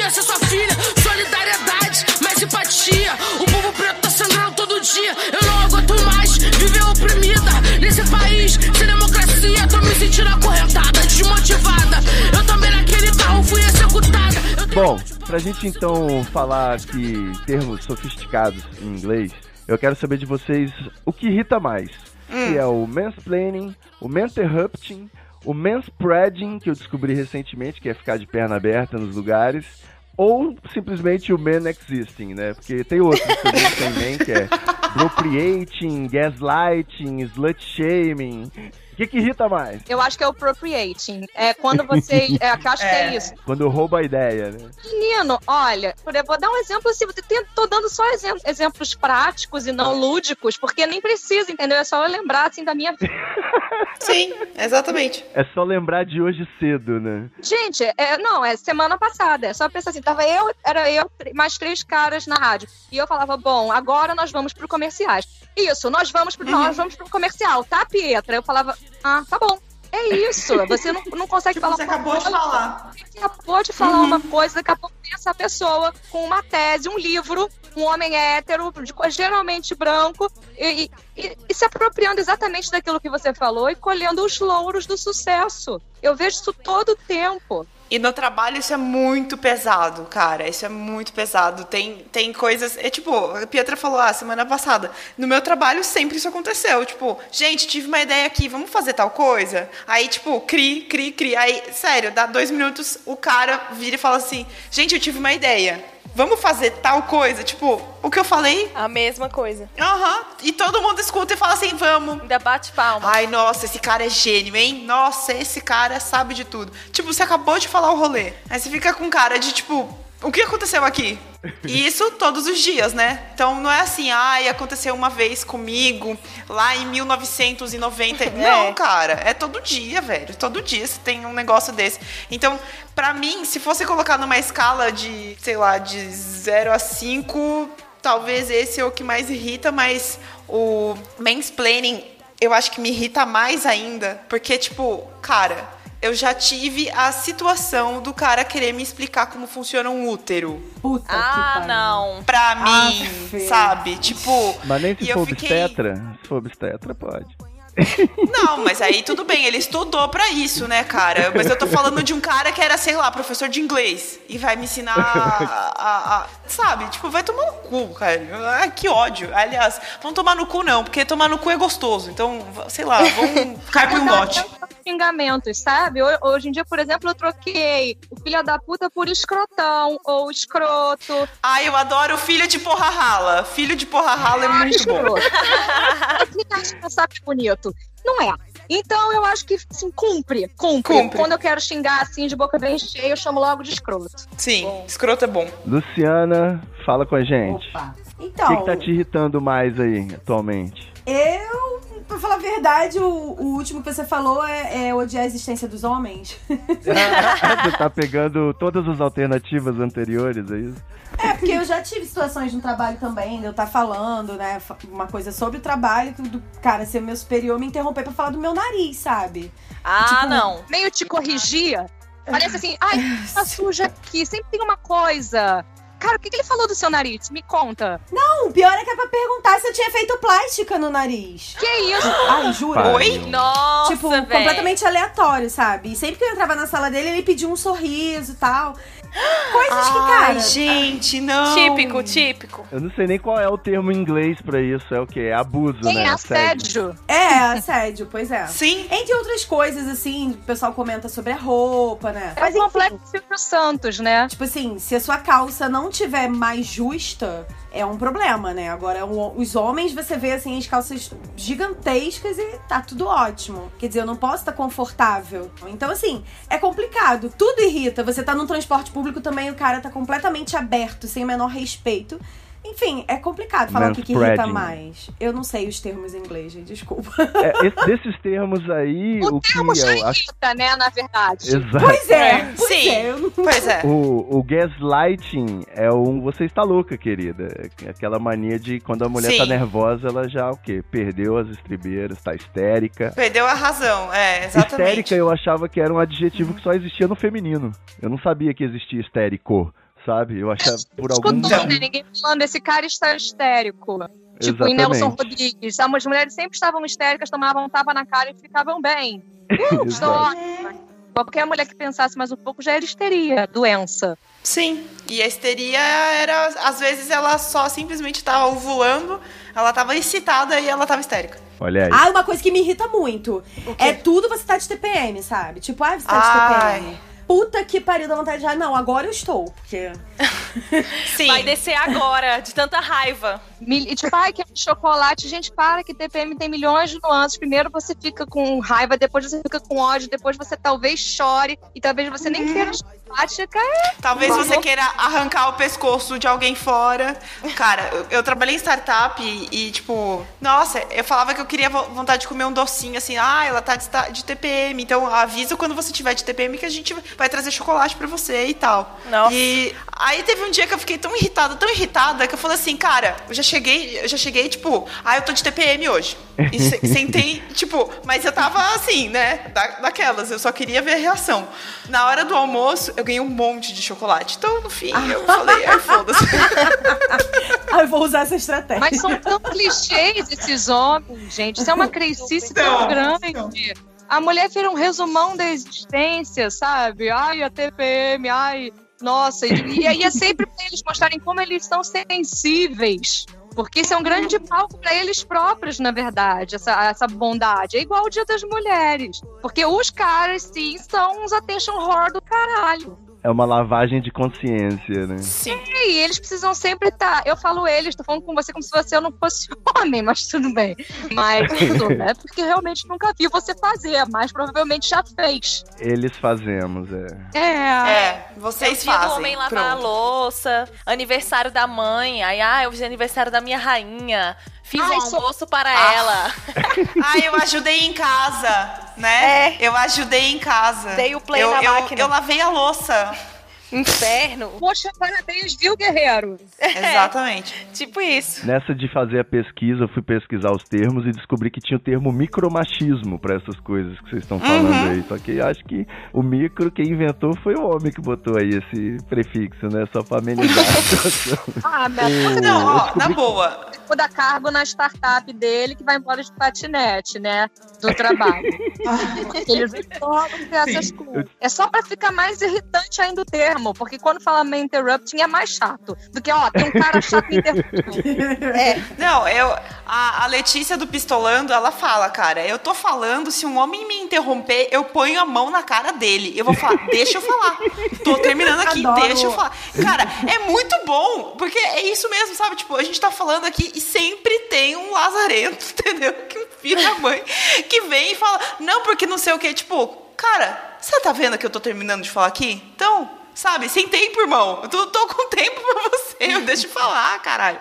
Podia ser sua filha. Solidariedade, mais empatia. O povo preto tá sangrando todo dia. Eu não aguento mais viver oprimida. Nesse país, sem democracia. Tô me sentindo acorrentada, desmotivada. Eu também naquele carro fui executada. Eu Bom, pra gente então falar aqui termos sofisticados em inglês, eu quero saber de vocês o que irrita mais. Que é o mansplaining, o maninterrupting, o manspreading, que eu descobri recentemente, que é ficar de perna aberta nos lugares, ou simplesmente o man existing, né? Porque tem outros também que tem man, que é appropriating, gaslighting, slut shaming. O que, que irrita mais? Eu acho que é o appropriating. É quando você. É, eu acho que é isso. Quando rouba a ideia, né? Menino, olha, eu vou dar um exemplo assim, você tem, tô dando só exem- exemplos práticos e não lúdicos, porque nem precisa, entendeu? É só eu lembrar assim da minha vida. Sim, exatamente. É só lembrar de hoje cedo, né? Gente, é, não, é semana passada. É só pensar assim, tava eu, era eu, mais três caras na rádio. E eu falava, bom, agora nós vamos pro comerciais. Isso, nós vamos pro, nós vamos pro comercial, tá, Pietra? Eu falava, ah, tá bom. É isso. Você não, não consegue falar Você acabou de coisa, falar. Você acabou de falar uma coisa, daqui a pouco tem essa pessoa com uma tese, um livro, um homem hétero, de geralmente branco, e, e- e- e se apropriando exatamente daquilo que você falou e colhendo os louros do sucesso. Eu vejo isso todo o tempo. E no trabalho isso é muito pesado, cara. Isso é muito pesado. Tem, tem coisas. É tipo, a Pietra falou, ah, semana passada. No meu trabalho sempre isso aconteceu. Tipo, gente, tive uma ideia aqui, vamos fazer tal coisa? Aí, tipo, cri, cri, cri. Aí, sério, dá dois minutos, o cara vira e fala assim: gente, eu tive uma ideia. Vamos fazer tal coisa? Tipo, o que eu falei? A mesma coisa. Aham. E todo mundo escuta e fala assim: vamos. Ainda bate palma. Ai, nossa, esse cara é gênio, hein? Nossa, esse cara sabe de tudo. Tipo, você acabou de falar o rolê. Aí você fica com cara de tipo, o que aconteceu aqui? E isso todos os dias, né? Então não é assim, ai, aconteceu uma vez comigo lá em 1990. Não, cara, é todo dia, velho. Todo dia você tem um negócio desse. Então, pra mim, se fosse colocar numa escala de, sei lá, de 0 a 5, talvez esse é o que mais irrita, mas o mansplaining eu acho que me irrita mais ainda, porque, tipo, cara, eu já tive a situação do cara querer me explicar como funciona um útero. Puta Ah, não. Pra mim, Aff. sabe? Tipo. Mas nem se for fiquei- obstetra. Se for obstetra, pode. Não, mas aí tudo bem, ele estudou pra isso, né, cara? Mas eu tô falando de um cara que era, sei lá, professor de inglês e vai me ensinar a. a- a- sabe? Tipo, vai tomar no cu, cara. Ah, que ódio. Aliás, vão tomar no cu não, porque tomar no cu é gostoso. Então, sei lá, vão ficar por um lote. xingamentos, sabe? Ho- Hoje em dia, por exemplo, eu troquei o filho da puta por escrotão ou escroto. Ai, eu adoro filho de porra rala. Filho de porra rala é muito bom. É bonito. Não é. Então eu acho que assim, cumpre, cumpre. Cumpre. Quando eu quero xingar assim de boca bem cheia, eu chamo logo de escroto. Sim, escroto é bom. Luciana, fala com a gente. Opa. O Então, que, que tá te irritando mais aí, atualmente? Eu, pra falar a verdade, o, o último que você falou é, é odiar a existência dos homens. Você tá pegando todas as alternativas anteriores, é isso? É, porque eu já tive situações no trabalho também, de eu estar falando, né, uma coisa sobre o trabalho, que do cara ser meu superior me interromper pra falar do meu nariz, sabe? Ah, Tipo, não. Meio te corrigia. Parece assim, ai, tá suja aqui, sempre tem uma coisa. Cara, o que, que ele falou do seu nariz? Me conta. Não, o pior é que é pra perguntar se eu tinha feito plástica no nariz. Que isso? Ai, jura? Oi? Nossa, tipo, velho. completamente aleatório, sabe? E sempre que eu entrava na sala dele, ele pedia um sorriso e tal. Coisas que, cara. Ai, gente, não. Típico, típico. Eu não sei nem qual é o termo em inglês pra isso. É o quê? É abuso, Tem né? assédio. É, assédio, pois é. Sim. Entre outras coisas, assim, o pessoal comenta sobre a roupa, né? É o complexo Silvio Santos, né? Tipo assim, se a sua calça não tiver mais justa, é um problema, né? Agora, os homens, você vê, assim, as calças gigantescas e tá tudo ótimo. Quer dizer, eu não posso estar confortável. Então, assim, é complicado. Tudo irrita. Você tá num transporte público também, o cara tá completamente aberto, sem o menor respeito. Enfim, é complicado falar o que, que irrita mais. Eu não sei os termos em inglês, gente, desculpa. É, esse- desses termos aí, o, O que termo já eu acho. irrita, né, na verdade. Exato. Pois é, É, pois sim. é. Eu não... Pois é. O, o gaslighting é um você está louca, querida. É Aquela mania de quando a mulher Sim. tá nervosa, ela já o quê? Perdeu as estribeiras, tá histérica. Perdeu a razão, é, exatamente. Histérica eu achava que era um adjetivo que só existia no feminino. Eu não sabia que existia histérico, sabe? Eu achava por algum Escutou, né? Ninguém falando, esse cara está histérico. Tipo, em Nelson Exatamente. Rodrigues. As mulheres sempre estavam histéricas, tomavam um tapa na cara e ficavam bem. Só. Qualquer mulher que pensasse mais um pouco já era histeria, doença. Sim. E a histeria era. Às vezes ela só simplesmente tava ovulando, ela tava excitada e ela tava histérica. Olha aí. Ah, uma coisa que me irrita muito. É tudo você tá de TPM, sabe? Tipo, ah, você tá de Ai. TPM. Puta que pariu, dá vontade de. Ah, não, agora eu estou. Porque. Sim. Vai descer agora, de tanta raiva. E tipo, ai, que chocolate. Gente, para que TPM tem milhões de nuances. Primeiro você fica com raiva, depois você fica com ódio, depois você talvez chore e talvez você nem queira chocolate. Cara, Talvez Por você queira arrancar o pescoço de alguém fora. Cara, eu, eu trabalhei em startup e, e, tipo, nossa, eu falava que eu queria vo- vontade de comer um docinho assim. Ah, ela tá de, de TPM, então avisa quando você tiver de TPM que a gente vai trazer chocolate pra você e tal. Nossa. E aí teve um dia que eu fiquei tão irritada, tão irritada, que eu falei assim, cara, eu já cheguei, eu já cheguei, tipo, ah, eu tô de TPM hoje. E se- sentei, tipo, mas eu tava assim, né? Da, daquelas, eu só queria ver a reação. Na hora do almoço, eu ganhei um monte de chocolate. Então, no fim, eu falei, ai, foda-se. Ah, eu vou usar essa estratégia. mas são tão clichês esses homens, gente. Isso é uma crendice tão Então, grande. A mulher vira um resumão da existência, sabe? Ai, a TPM, ai, nossa. E, e aí é sempre pra eles mostrarem como eles são sensíveis. Porque isso é um grande palco pra eles próprios, na verdade, essa, essa bondade. É igual o Dia das Mulheres. Porque os caras, sim, são uns attention whore do caralho. É uma lavagem de consciência, né? Sim. E eles precisam sempre estar. Eu falo eles, tô falando com você como se você não fosse homem, mas tudo bem. Mas tudo, né? Porque realmente nunca vi você fazer, mas provavelmente já fez. Eles fazemos, é. É. É, É o vocês fazem. homem lavar a Pronto. louça, aniversário da mãe, aí, ah, eu fiz aniversário da minha rainha, fiz Ai, um sou- almoço para Ah. ela, Ah, eu ajudei em casa, né? É. Eu ajudei em casa. Dei o play eu, na eu, máquina. Eu lavei a louça. Inferno, Poxa, parabéns, viu, guerreiro? Exatamente. tipo isso. Nessa de fazer a pesquisa, eu fui pesquisar os termos e descobri que tinha o termo micromachismo pra essas coisas que vocês estão falando aí. Só que acho que o micro, quem inventou foi o homem que botou aí esse prefixo, né? Só pra amenizar a situação. Ah, mas O- Não, ó, na boa. vou dar cargo na startup dele que vai embora de patinete, né? Do trabalho. Eles adoram ter essas coisas. É só pra ficar mais irritante ainda o termo, porque quando fala main interrupting é mais chato. Do que, ó, tem um cara chato me interrompendo. É, Não, eu. A, a Letícia do Pistolando, ela fala, cara, eu tô falando, se um homem me interromper, eu ponho a mão na cara dele. Eu vou falar, deixa eu falar. Tô terminando aqui, Adoro. deixa eu falar. Cara, é muito bom, porque é isso mesmo, sabe? Tipo, a gente tá falando aqui e sempre tem um lazarento, entendeu? Que um filho da mãe que vem e fala, não, porque não sei o que. Tipo, cara, você tá vendo que eu tô terminando de falar aqui? Então. Sabe, sem tempo, irmão. Eu tô, tô com tempo pra você. Deixa eu falar, caralho.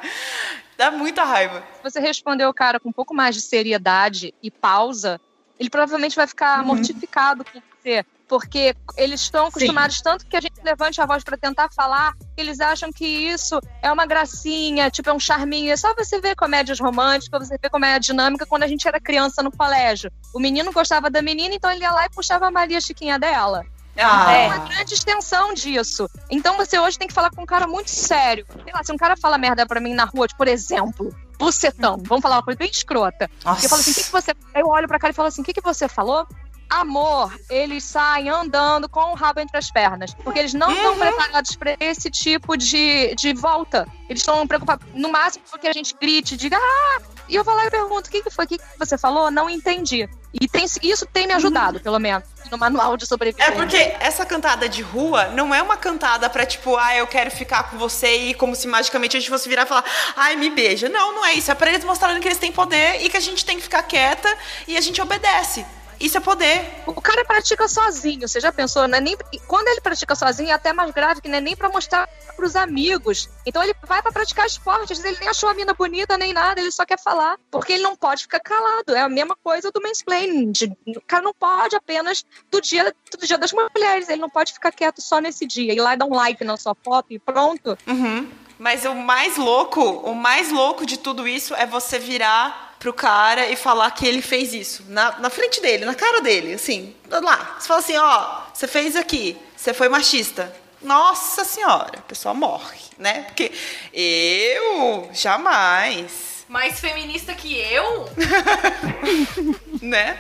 Dá muita raiva. se você responder o cara com um pouco mais de seriedade e pausa, ele provavelmente vai ficar mortificado com você. Porque eles estão acostumados tanto que a gente levante a voz para tentar falar, eles acham que isso é uma gracinha, tipo, é um charminho. É só você ver comédias românticas, você ver comédia dinâmica quando a gente era criança no colégio. O menino gostava da menina, então ele ia lá e puxava a Maria Chiquinha dela. Ah, É uma grande extensão disso. Então você hoje tem que falar com um cara muito sério. Sei lá, se um cara fala merda pra mim na rua, tipo, por exemplo, bucetão, vamos falar uma coisa bem escrota. Nossa. Eu falo assim, o que, que você. Eu olho pra cara e falo assim, o que, que você falou? Amor, eles saem andando com o rabo entre as pernas. Porque eles não estão preparados pra esse tipo de, de volta. Eles estão preocupados, no máximo, porque a gente grite, diga, ah! E eu vou lá e pergunto, o que, que foi? O que, que você falou? Não entendi. E tem, isso tem me ajudado, pelo menos, no manual de sobrevivência. É porque essa cantada de rua não é uma cantada pra tipo, ah, eu quero ficar com você e como se magicamente a gente fosse virar e falar, ai, me beija. Não, não é isso. É pra eles mostrarem que eles têm poder e que a gente tem que ficar quieta e a gente obedece. Isso é poder. O cara pratica sozinho, você já pensou? Não é nem... Quando ele pratica sozinho é até mais grave, que não é nem pra mostrar pros amigos. Então ele vai pra praticar esporte, às vezes ele nem achou a mina bonita nem nada, ele só quer falar. Porque ele não pode ficar calado. É a mesma coisa do mansplaining. O cara não pode apenas do dia, do dia das mulheres, ele não pode ficar quieto só nesse dia. Ir lá e dar um like na sua foto e pronto. Uhum. Mas o mais louco, o mais louco de tudo isso é você virar pro cara e falar que ele fez isso. Na, na frente dele, na cara dele, assim. Lá. Você fala assim, ó, você fez aqui, você foi machista. Nossa senhora, a pessoa morre, né? Porque eu jamais, Mais feminista que eu? né?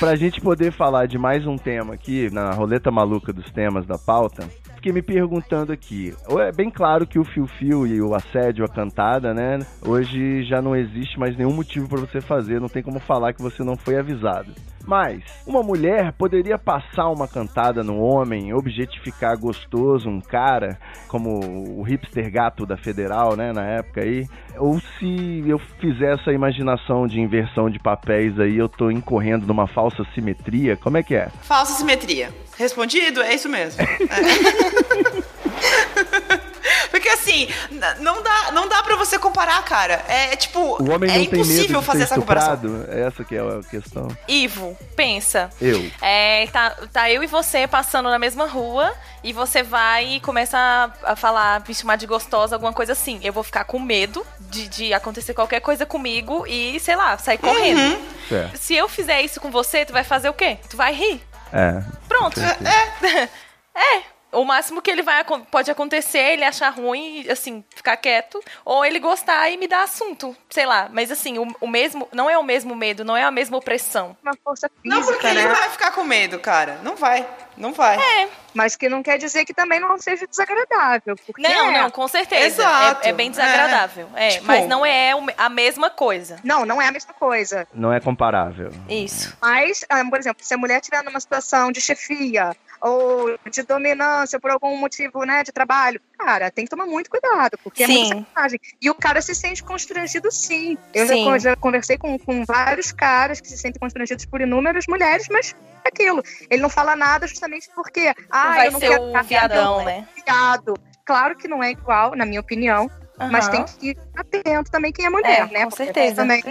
Pra gente poder falar de mais um tema aqui, na roleta maluca dos temas da pauta, fiquei me perguntando aqui. É bem claro que o fio-fio e o assédio, a cantada, né? Hoje já não existe mais nenhum motivo pra você fazer, não tem como falar que você não foi avisado. Mas, uma mulher poderia passar uma cantada no homem, objetificar gostoso um cara, como o hipster gato da Federal, né, na época aí. Ou se eu fizer essa imaginação de inversão de papéis aí, eu tô incorrendo numa falsa simetria, como é que é? Falsa simetria. Respondido? É isso mesmo. É. Porque assim, não dá, não dá pra você comparar, cara. É tipo, O homem é não tem medo impossível fazer essa comparação. estuprado? Essa que é a questão. Ivo, pensa. Eu. É, tá, tá eu e você passando na mesma rua e você vai e começa a, falar, me chamar de gostosa, alguma coisa assim. Eu vou ficar com medo de, de acontecer qualquer coisa comigo e, sei lá, sair correndo. Uhum. Se eu fizer isso com você, tu vai fazer o quê? Tu vai rir. É. Pronto. certeza. É. O máximo que ele vai pode acontecer é ele achar ruim, assim, ficar quieto, ou ele gostar e me dar assunto, sei lá. Mas assim, o, o mesmo, não é o mesmo medo, não é a mesma opressão. Uma força Não, porque física, ele né? vai ficar com medo, cara. Não vai. Não vai. É. Mas que não quer dizer que também não seja desagradável. Porque Não, é. não, com certeza. Exato. É, é bem desagradável. É, Tipo- mas não é a mesma coisa. Não, não é a mesma coisa. Não é comparável. Isso. Mas, ah, por exemplo, se a mulher estiver numa situação de chefia, ou de dominância por algum motivo, né, de trabalho. Cara, tem que tomar muito cuidado, porque Sim. é muita sacanagem. E o cara se sente constrangido sim. Eu já Sim. con- já, conversei com, com vários caras que se sentem constrangidos por inúmeras mulheres, mas é aquilo. Ele não fala nada justamente porque, ah, vai eu não ser quero ficar viadão, viadão, né? viado. Claro que não é igual, na minha opinião, mas Aham. tem que ir atento também quem é mulher, É, né? com Porque certeza. Também,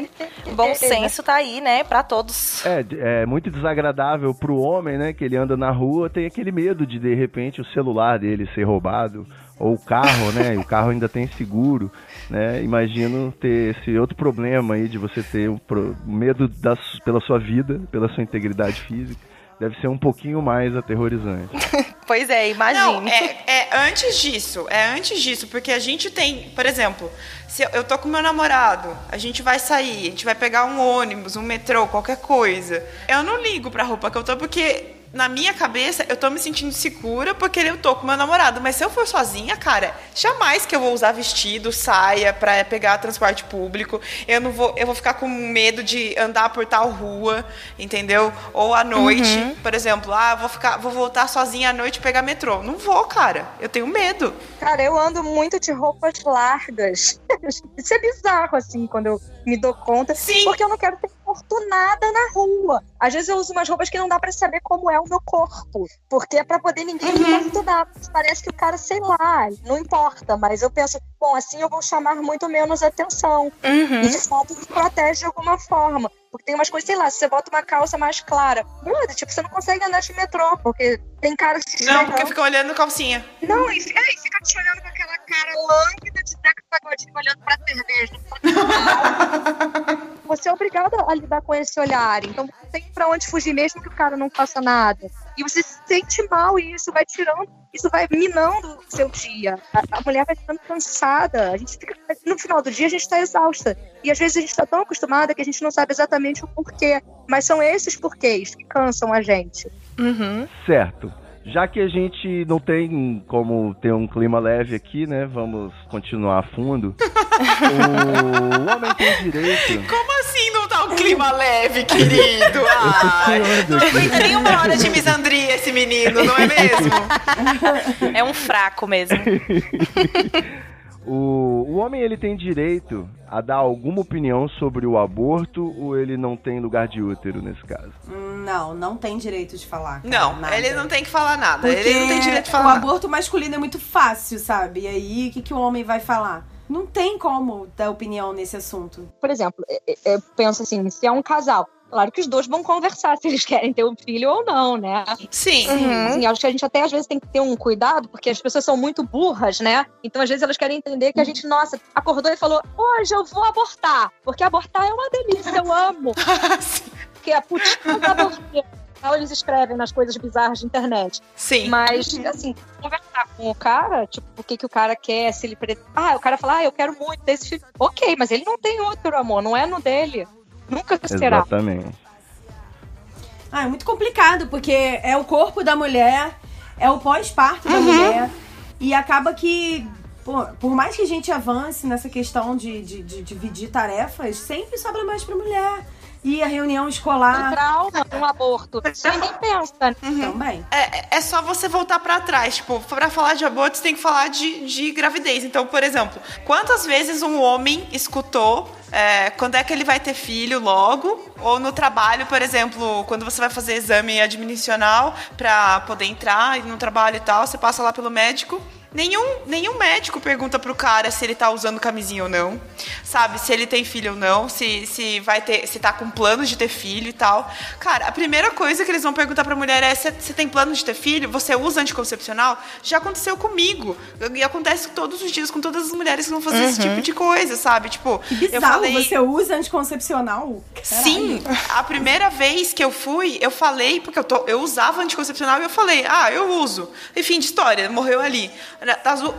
Bom senso tá aí, né, pra todos. É, é muito desagradável pro homem, né? Que ele anda na rua, tem aquele medo de de repente o celular dele ser roubado, ou o carro, né? E o carro ainda tem seguro, né? Imagino ter esse outro problema aí de você ter um pro- medo da, pela sua vida, pela sua integridade física. Deve ser um pouquinho mais aterrorizante. Pois é, imagine. Não, é, é antes disso, é antes disso, porque a gente tem, por exemplo, se eu, tô com meu namorado, a gente vai sair, a gente vai pegar um ônibus, um metrô, qualquer coisa. Eu não ligo pra roupa que eu tô, porque na minha cabeça eu tô me sentindo segura porque eu tô com meu namorado. Mas se eu for sozinha, cara, jamais que eu vou usar vestido, saia pra pegar transporte público. Eu não vou, eu vou ficar com medo de andar por tal rua, entendeu? Ou à noite, Uhum. por exemplo, ah, vou ficar, vou voltar sozinha à noite e pegar metrô. Não vou, cara. Eu tenho medo. Cara, eu ando muito de roupas largas. Isso é bizarro, assim, quando eu me dou conta. Sim. Porque eu não quero ser importunada na rua. Às vezes eu uso umas roupas que não dá pra saber como é o meu corpo. Porque é pra poder ninguém me importunar. Parece que o cara, sei lá, não importa. Mas eu penso, bom, assim eu vou chamar muito menos atenção. Uhum. E de fato me protege de alguma forma. Porque tem umas coisas, sei lá, se você bota uma calça mais clara, brother, tipo, você não consegue andar de metrô, porque tem cara que se Não, porque fica olhando calcinha. Não, e, é, e fica te olhando com aquela cara lânguida de Zeca Pagodinho olhando pra cerveja. Você é obrigada a lidar com esse olhar. Então não tem pra onde fugir mesmo que o cara não faça nada. E você se sente mal e isso vai tirando, isso vai minando o seu dia. A, a mulher vai ficando cansada. A gente fica, no final do dia a gente tá exausta. E às vezes a gente tá tão acostumada que a gente não sabe exatamente o porquê. Mas são esses porquês que cansam a gente. Uhum. Certo. Já que a gente não tem como ter um clima leve aqui, né? Vamos continuar a fundo. o homem tem direito. Como assim não tá um clima leve, querido? Ai, não aguenta nem uma hora de misandria esse menino, não é mesmo? É um fraco mesmo. O, o homem ele tem direito a dar alguma opinião sobre o aborto ou ele não tem lugar de útero nesse caso? Não, não tem direito de falar. cara, Não, nada. ele não tem que falar nada. Porque Ele não tem direito de o falar nada. aborto masculino é muito fácil, sabe? E aí, o que, que o homem vai falar? Não tem como dar opinião nesse assunto. por exemplo, é- é- eu penso assim, se é um casal, claro que os dois vão conversar se eles querem ter um filho ou não, né? Sim. Assim, acho que a gente até às vezes tem que ter um cuidado, porque as pessoas são muito burras, né? Então às vezes elas querem entender que a gente, nossa, acordou e falou, hoje eu vou abortar, porque abortar é uma delícia, eu amo. Porque a putinha da. Eles escrevem nas coisas bizarras de internet. Sim. Mas, assim, conversar com o cara, tipo, o que, que o cara quer, se ele. Pre... Ah, o cara fala, ah, eu quero muito desse filho. Ok, mas ele não tem outro amor, não é no dele. Nunca será. Exatamente. Ah, é muito complicado, porque é o corpo da mulher, é o pós-parto da mulher, e acaba que, pô, por mais que a gente avance nessa questão de, de, de dividir tarefas, sempre sobra mais pra mulher. E a reunião Um escolar trauma, um aborto. Isso ninguém pensa. né? também. É, é só você voltar pra trás. Tipo, pra falar de aborto, você tem que falar de, de gravidez. Então, por exemplo, quantas vezes um homem escutou é, quando é que ele vai ter filho logo? Ou no trabalho, por exemplo, quando você vai fazer exame admissional pra poder entrar no trabalho e tal, você passa lá pelo médico. Nenhum, nenhum médico pergunta pro cara se ele tá usando camisinha ou não, sabe? Se ele tem filho ou não, se, se vai ter, se tá com planos de ter filho e tal. Cara, a primeira coisa que eles vão perguntar pra mulher é: você você tem plano de ter filho? Você usa anticoncepcional? Já aconteceu comigo. E acontece todos os dias com todas as mulheres que vão fazer esse tipo de coisa, sabe? Tipo, Que eu bizarro, falei. você usa anticoncepcional? Caralho. Sim, a primeira vez que eu fui, eu falei, porque eu, tô- eu usava anticoncepcional e eu falei, ah, eu uso. Enfim, de história, morreu ali.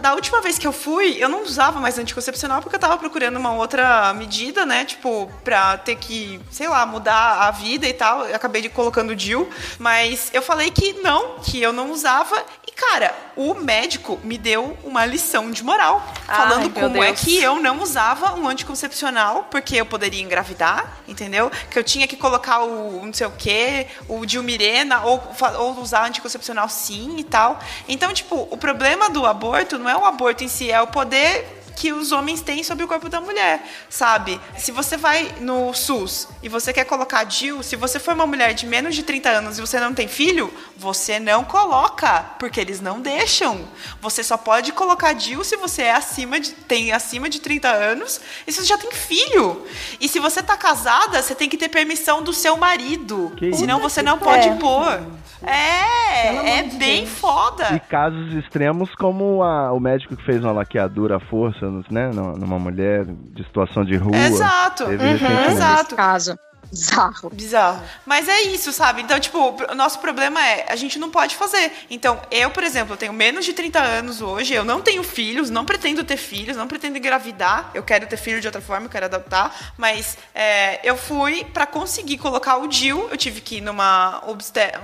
Da, última vez que eu fui, eu não usava mais anticoncepcional porque eu tava procurando uma outra medida, né? Tipo, pra ter que, sei lá, mudar a vida e tal. Eu acabei de colocando o DIL. Mas eu falei que não, que eu não usava. Cara, o médico me deu uma lição de moral, falando meu como é Deus. que eu não usava um anticoncepcional, porque eu poderia engravidar, entendeu? Que eu tinha que colocar o não sei o quê, o Dilmirena, ou, ou usar anticoncepcional sim e tal. Então, tipo, o problema do aborto não é o aborto em si, é o poder que os homens têm sobre o corpo da mulher, sabe? Se você vai no SUS e você quer colocar DIU, se você for uma mulher de menos de 30 anos e você não tem filho, você não coloca, porque eles não deixam. Você só pode colocar DIU se você é acima de, tem acima de 30 anos e se você já tem filho. E se você tá casada, você tem que ter permissão do seu marido. Que senão isso? você não pode É. pôr. É, é bem Deus. foda. E casos extremos como a- o médico que fez uma laqueadura à força, né, numa mulher de situação de rua. Exato. Teve Uhum, exato. Caso. Bizarro. Bizarro. Mas é isso, sabe? Então, tipo, o nosso problema é, a gente não pode fazer. Então, eu, por exemplo, eu tenho menos de 30 anos hoje, eu não tenho filhos, não pretendo ter filhos, não pretendo engravidar. Eu quero ter filho de outra forma, eu quero adaptar. Mas é, eu fui pra conseguir colocar o DIU, eu tive que ir numa,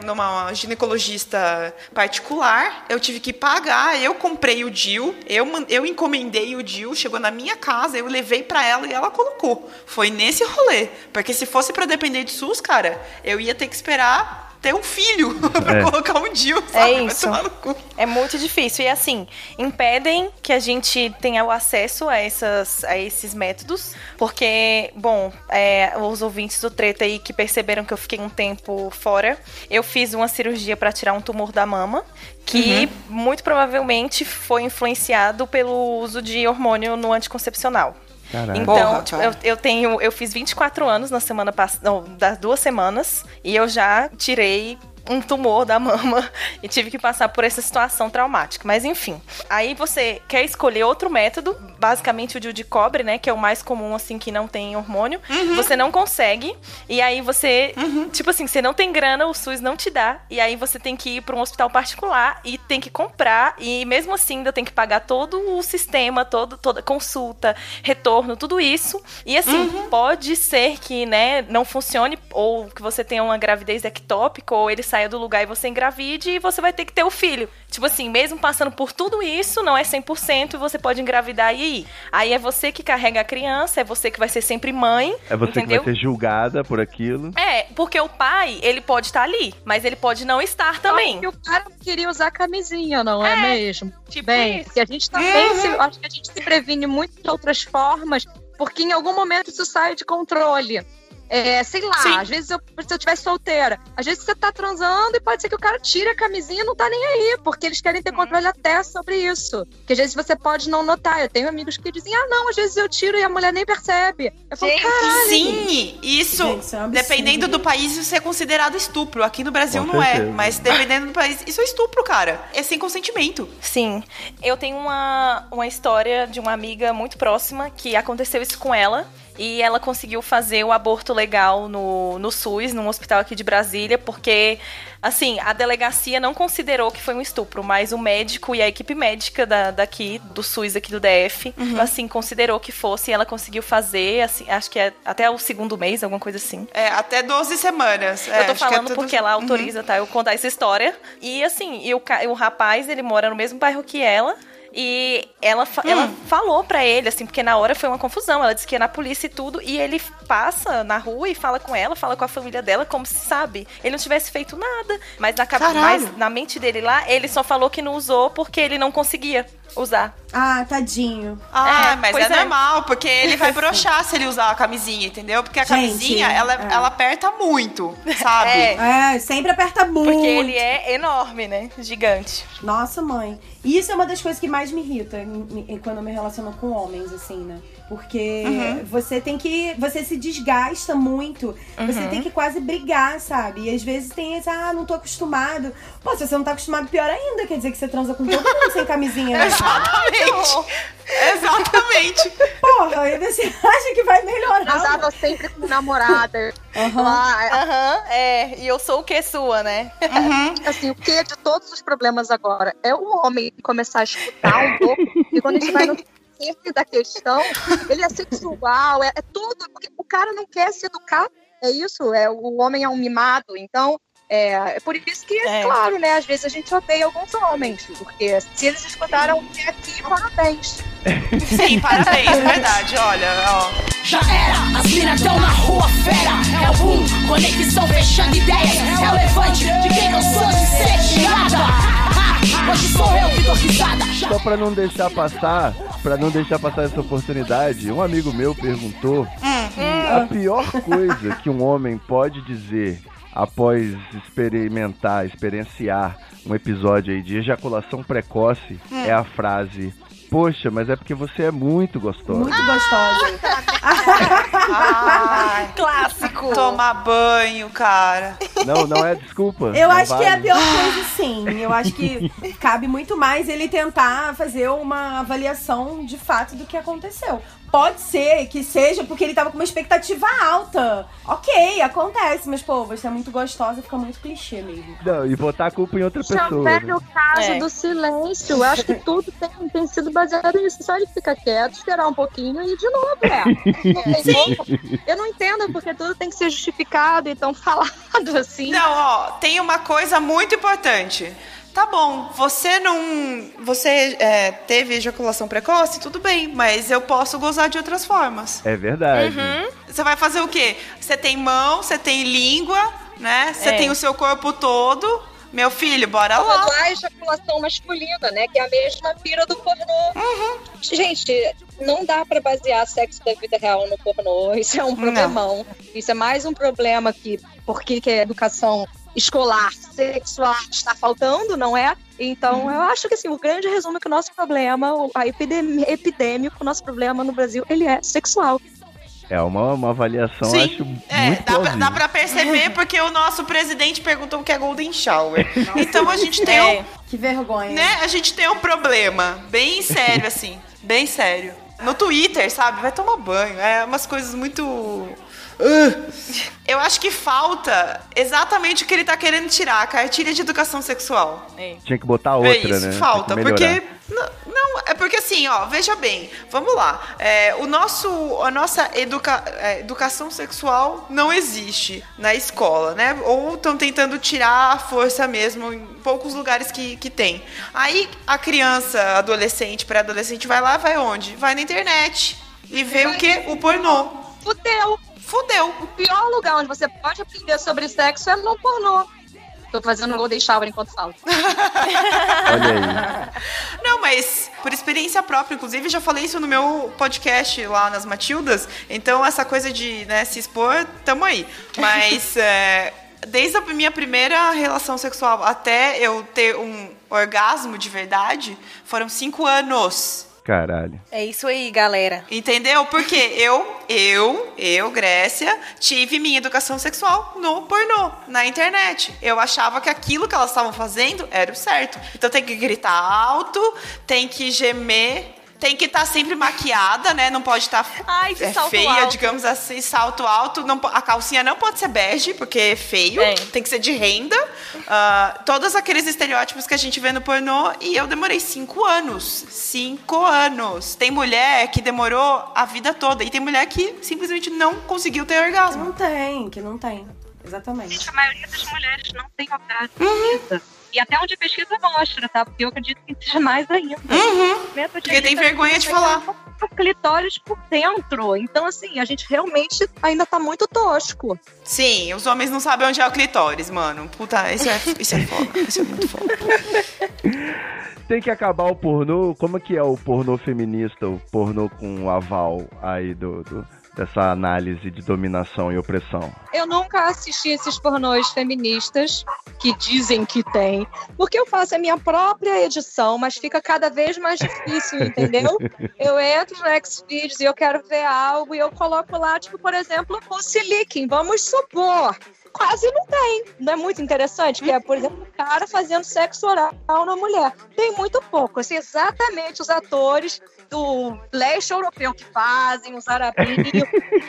numa ginecologista particular, eu tive que pagar, eu comprei o DIU, eu, eu encomendei o DIU, chegou na minha casa, eu levei pra ela e ela colocou. Foi nesse rolê. Porque se fosse pra depender de SUS, cara, eu ia ter que esperar ter um filho pra É. colocar um DIU, sabe? É Vai isso. tomar no cu. É muito difícil. E assim, impedem que a gente tenha o acesso a, essas, a esses métodos. Porque, bom, é, os ouvintes do treta aí que perceberam que eu fiquei um tempo fora, eu fiz uma cirurgia para tirar um tumor da mama. Que muito provavelmente foi influenciado pelo uso de hormônio no anticoncepcional. Caraca. Então, Porra, eu, eu tenho. Eu fiz 24 anos na semana passada. Das duas semanas. E eu já tirei um tumor da mama e tive que passar por essa situação traumática. Mas enfim. Aí você quer escolher outro método, basicamente o DIU de cobre, né? Que é o mais comum, assim, que não tem hormônio. Você não consegue. E aí você. Tipo assim, você não tem grana, o SUS não te dá. E aí você tem que ir para um hospital particular e tem que comprar. E mesmo assim, ainda tem que pagar todo o sistema, todo, toda consulta, retorno, tudo isso. E assim, pode ser que, né, não funcione, ou que você tenha uma gravidez ectópica, ou ele saia do lugar e você engravide e você vai ter que ter o filho. Tipo assim, mesmo passando por tudo isso, não é 100% e você pode engravidar e Aí é você que carrega a criança, é você que vai ser sempre mãe. É você entendeu? que vai ser julgada por aquilo. É, porque o pai, ele pode estar ali, mas ele pode não estar também. Só que o cara não queria usar camisinha, não é, É, mesmo? tipo Bem, isso. porque a gente também se, acho que a gente se previne muito de outras formas, porque em algum momento isso sai de controle. É, sei lá, Sim. às vezes eu, se eu estiver solteira, às vezes você tá transando e pode ser que o cara tire a camisinha e não tá nem aí, porque eles querem ter Uhum. controle até sobre isso. Que às vezes você pode não notar. Eu tenho amigos que dizem, ah, não, às vezes eu tiro e a mulher nem percebe. Eu falo, caralho. Sim, isso, Gente, isso é dependendo do país, isso é considerado estupro. Aqui no Brasil Com não certeza. é, mas dependendo do país, isso é estupro, cara. É sem consentimento. Sim. Eu tenho uma, uma história de uma amiga muito próxima que aconteceu isso com ela. E ela conseguiu fazer o aborto legal no, no SUS, num hospital aqui de Brasília, porque, assim, a delegacia não considerou que foi um estupro, mas o médico e a equipe médica da, daqui, do SUS aqui do DF, assim, considerou que fosse e ela conseguiu fazer, assim, acho que é até o segundo mês, alguma coisa assim. É, até 12 semanas. É, Eu tô que é falando tudo- porque ela autoriza, tá? Eu contar essa história. E assim, e o, o rapaz, ele mora no mesmo bairro que ela. E ela, fa- ela falou pra ele, assim, porque na hora foi uma confusão. Ela disse que ia na polícia e tudo. E ele passa na rua e fala com ela, fala com a família dela, como se sabe. Ele não tivesse feito nada. Mas na, mas na mente dele lá, ele só falou que não usou porque ele não conseguia usar. Ah, tadinho. Ah, É, mas é, é. normal, porque ele vai broxar se ele usar a camisinha, entendeu? Porque a Gente, camisinha, ela, é. ela aperta muito, sabe? É. É, sempre aperta muito. Porque ele é enorme, né? Gigante. Nossa, mãe. E isso é uma das coisas que mais me irrita em- em- quando eu me relaciono com homens, assim, né? Porque Uhum. você tem que. Você se desgasta muito. Você Uhum. tem que quase brigar, sabe? E às vezes tem esse, ah, não tô acostumado. Pô, se você não tá acostumado, pior ainda. Quer dizer que você transa com todo mundo sem camisinha, né? Exatamente. Exatamente. Porra, aí você acha que vai melhorar. Transava sempre com namorada. Aham. Lá, Aham, é. E eu sou o que sua, né? assim, o que de todos os problemas agora é o homem começar a escutar um pouco, e quando a gente vai no centro da questão, ele é sexual, é, é tudo, porque o cara não quer se educar, é isso, é o homem é um mimado, então É, é por isso que, É. claro, né? Às vezes a gente odeia alguns homens, porque se eles escutaram até aqui, parabéns. Sim, parabéns, é verdade. Olha, ó. Já era, as minas tão na rua fera. É o boom, conexão fechando ideias. É o levante de quem não sou de ser tirada. Hoje sou eu que dou risada. Só pra não deixar passar, pra não deixar passar essa oportunidade, um amigo meu perguntou se a pior coisa que um homem pode dizer após experimentar, experienciar um episódio aí de ejaculação precoce é a frase: Poxa, mas é porque você é muito gostosa. Muito gostosa. Ai, Clássico. tomar banho, cara. Não, não é desculpa. Eu acho que é a vale. pior coisa, sim. Eu acho que cabe muito mais ele tentar fazer uma avaliação de fato do que aconteceu. Pode ser que seja porque ele tava com uma expectativa alta. Ok, acontece, mas, pô, você é muito gostosa, fica muito clichê mesmo. Não, e botar a culpa em outra o pessoa. né? velho caso É. do silêncio. Eu acho que tudo tem, tem sido baseado nisso. Só ele fica quieto, esperar um pouquinho e de novo, é. Como. Eu não entendo porque tudo tem que ser justificado e tão falado assim. Não, ó, tem uma coisa muito importante. Tá bom, você não. Você é, teve ejaculação precoce, tudo bem, mas eu posso gozar de outras formas. É verdade. Você vai fazer o quê? Você tem mão, você tem língua, né? Você É. tem o seu corpo todo. Meu filho, bora lá. Há ejaculação masculina, né? Que é a mesma pira do pornô. Gente, não dá pra basear sexo da vida real no pornô. Isso é um problemão. Isso é mais um problema que, porque que a educação escolar, sexual está faltando, não é? Então, eu acho que assim, o grande resumo é que o nosso problema, o- a epidemia, epidêmico, o nosso problema no Brasil, ele é sexual. É uma, uma avaliação, Sim, acho é, muito dá pra, dá pra perceber porque o nosso presidente perguntou o que é Golden Shower. Então a gente tem um, É. Que vergonha. né, a gente tem um problema bem sério assim, bem sério. No Twitter, sabe? Vai tomar banho, é umas coisas muito Uh. Eu acho que falta exatamente o que ele tá querendo tirar, a cartilha de educação sexual. Tinha que botar É outra, isso, né? falta, porque não, é assim, ó, veja bem, vamos lá, é, o nosso, a nossa educa, é, educação sexual não existe na escola, né? Ou estão tentando tirar a força mesmo em poucos lugares que, que tem. Aí a criança, adolescente, pré-adolescente vai lá, vai onde? Vai na internet e vê o que? O pornô. Fudeu! Fudeu. O pior lugar onde você pode aprender sobre sexo é no pornô. Tô fazendo um golden shower enquanto falo. Olha aí. Não, mas por experiência própria, inclusive já falei isso no meu podcast lá nas Matildas. Então essa coisa de né, se expor, tamo aí. Mas é, desde a minha primeira relação sexual até eu ter um orgasmo de verdade, foram cinco anos. Caralho. É isso aí, galera. Entendeu? Porque eu, eu, eu, Grécia, tive minha educação sexual no pornô, na internet. Eu achava que aquilo que elas estavam fazendo era o certo. Então tem que gritar alto, tem que gemer. Tem que estar sempre maquiada, né? Não pode estar Ai, de é, salto feia, alto. digamos assim, salto alto. Não, a calcinha não pode ser bege, porque é feio. É. Tem que ser de renda. Ah, todos aqueles estereótipos que a gente vê no pornô. E eu demorei cinco anos. Cinco anos. Tem mulher que demorou a vida toda. E tem mulher que simplesmente não conseguiu ter orgasmo. Não tem, que não tem. Exatamente. A maioria das mulheres não tem orgasmo. E até onde a pesquisa mostra, tá? Porque eu acredito que seja mais ainda. Porque tem vergonha de falar. O clitóris por dentro. Então, assim, a gente realmente ainda tá muito tosco. Sim, os homens não sabem onde é o clitóris, mano. Puta, isso é, isso é foda. Isso é muito foda. Tem que acabar o pornô. Como é que é o pornô feminista, o pornô com o aval aí do, do- dessa análise de dominação e opressão? Eu nunca assisti esses pornôs feministas que dizem que tem, porque eu faço a minha própria edição, mas fica cada vez mais difícil, entendeu? Eu entro no Xvideos e eu quero ver algo e eu coloco lá, tipo, por exemplo, o Siliking, vamos supor. Quase não tem. Não é muito interessante? Que é, por exemplo, o cara fazendo sexo oral na mulher. Tem muito pouco. Assim, exatamente os atores do leste europeu que fazem, os arabinhos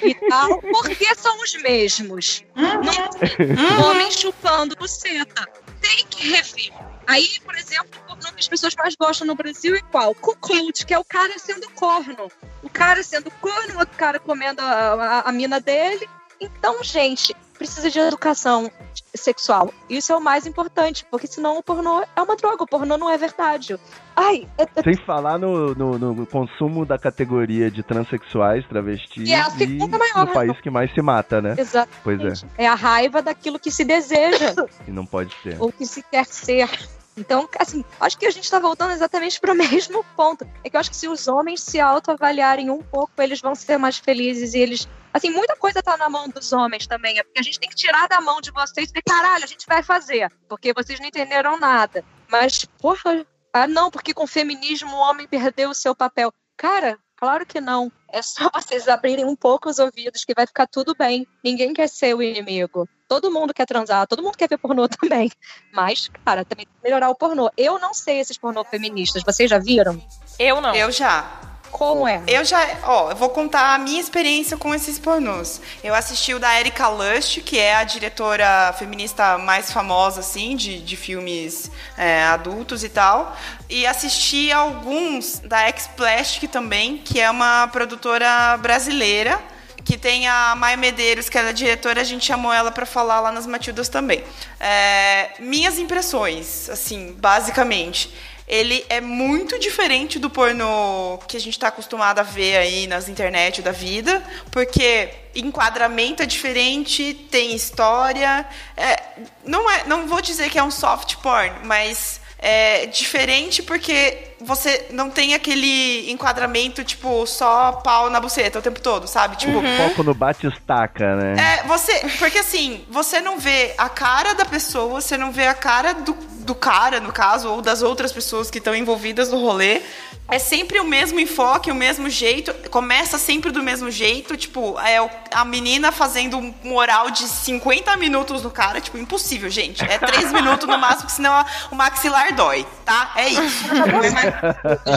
e tal, porque são os mesmos. Não tem homem chupando buceta. Tem que rever. Aí, por exemplo, o pornô que as pessoas mais gostam no Brasil é qual? Cuckold, que é o cara sendo corno. O cara sendo corno, o outro cara comendo a, a- a mina dele. Então, gente, precisa de educação sexual. Isso é o mais importante, porque senão o pornô é uma droga, o pornô não é verdade. Ai, é- é- Sem falar no, no, no consumo da categoria de transexuais, travestis é a segunda maior, no país que mais se mata, né? Exatamente. Pois é, é a raiva daquilo que se deseja e não pode ser. ou que se quer ser. Então, assim, acho que a gente tá voltando exatamente pro mesmo ponto. É que eu acho que se os homens se autoavaliarem um pouco, eles vão ser mais felizes e eles. Assim, muita coisa tá na mão dos homens também. É porque a gente tem que tirar da mão de vocês e dizer, caralho, a gente vai fazer. Porque vocês não entenderam nada. Mas, porra, ah, não, porque com o feminismo o homem perdeu o seu papel. Cara, claro que não. É só vocês abrirem um pouco os ouvidos que vai ficar tudo bem. Ninguém quer ser o inimigo. Todo mundo quer transar, todo mundo quer ver pornô também. Mas, cara, também tem que melhorar o pornô. Eu não sei esses pornô feministas. Vocês já viram? Eu não. Eu já. Como é? Eu já, ó, eu vou contar a minha experiência com esses pornôs. Eu assisti o da Erika Lust, que é a diretora feminista mais famosa, assim, de, de filmes é, adultos e tal. E assisti alguns da X-Plastic também, que é uma produtora brasileira que tem a Maia Medeiros, que ela é diretora, a gente chamou ela para falar lá nas Matildas também. É, minhas impressões, assim, basicamente. Ele é muito diferente do pornô que a gente está acostumado a ver aí nas internet da vida, porque enquadramento é diferente, tem história. É, não, é, não vou dizer que é um soft porn, mas é diferente porque você não tem aquele enquadramento, tipo, só pau na buceta o tempo todo, sabe? Tipo, Foco no bate-estaca, né? é, você. Porque assim, você não vê a cara da pessoa, você não vê a cara do, do cara, no caso, ou das outras pessoas que estão envolvidas no rolê. É sempre o mesmo enfoque, o mesmo jeito. Começa sempre do mesmo jeito. Tipo, é a menina fazendo um oral de 50 minutos no cara. Tipo, impossível, gente. É 3 minutos no máximo, senão o maxilar dói, tá? É isso.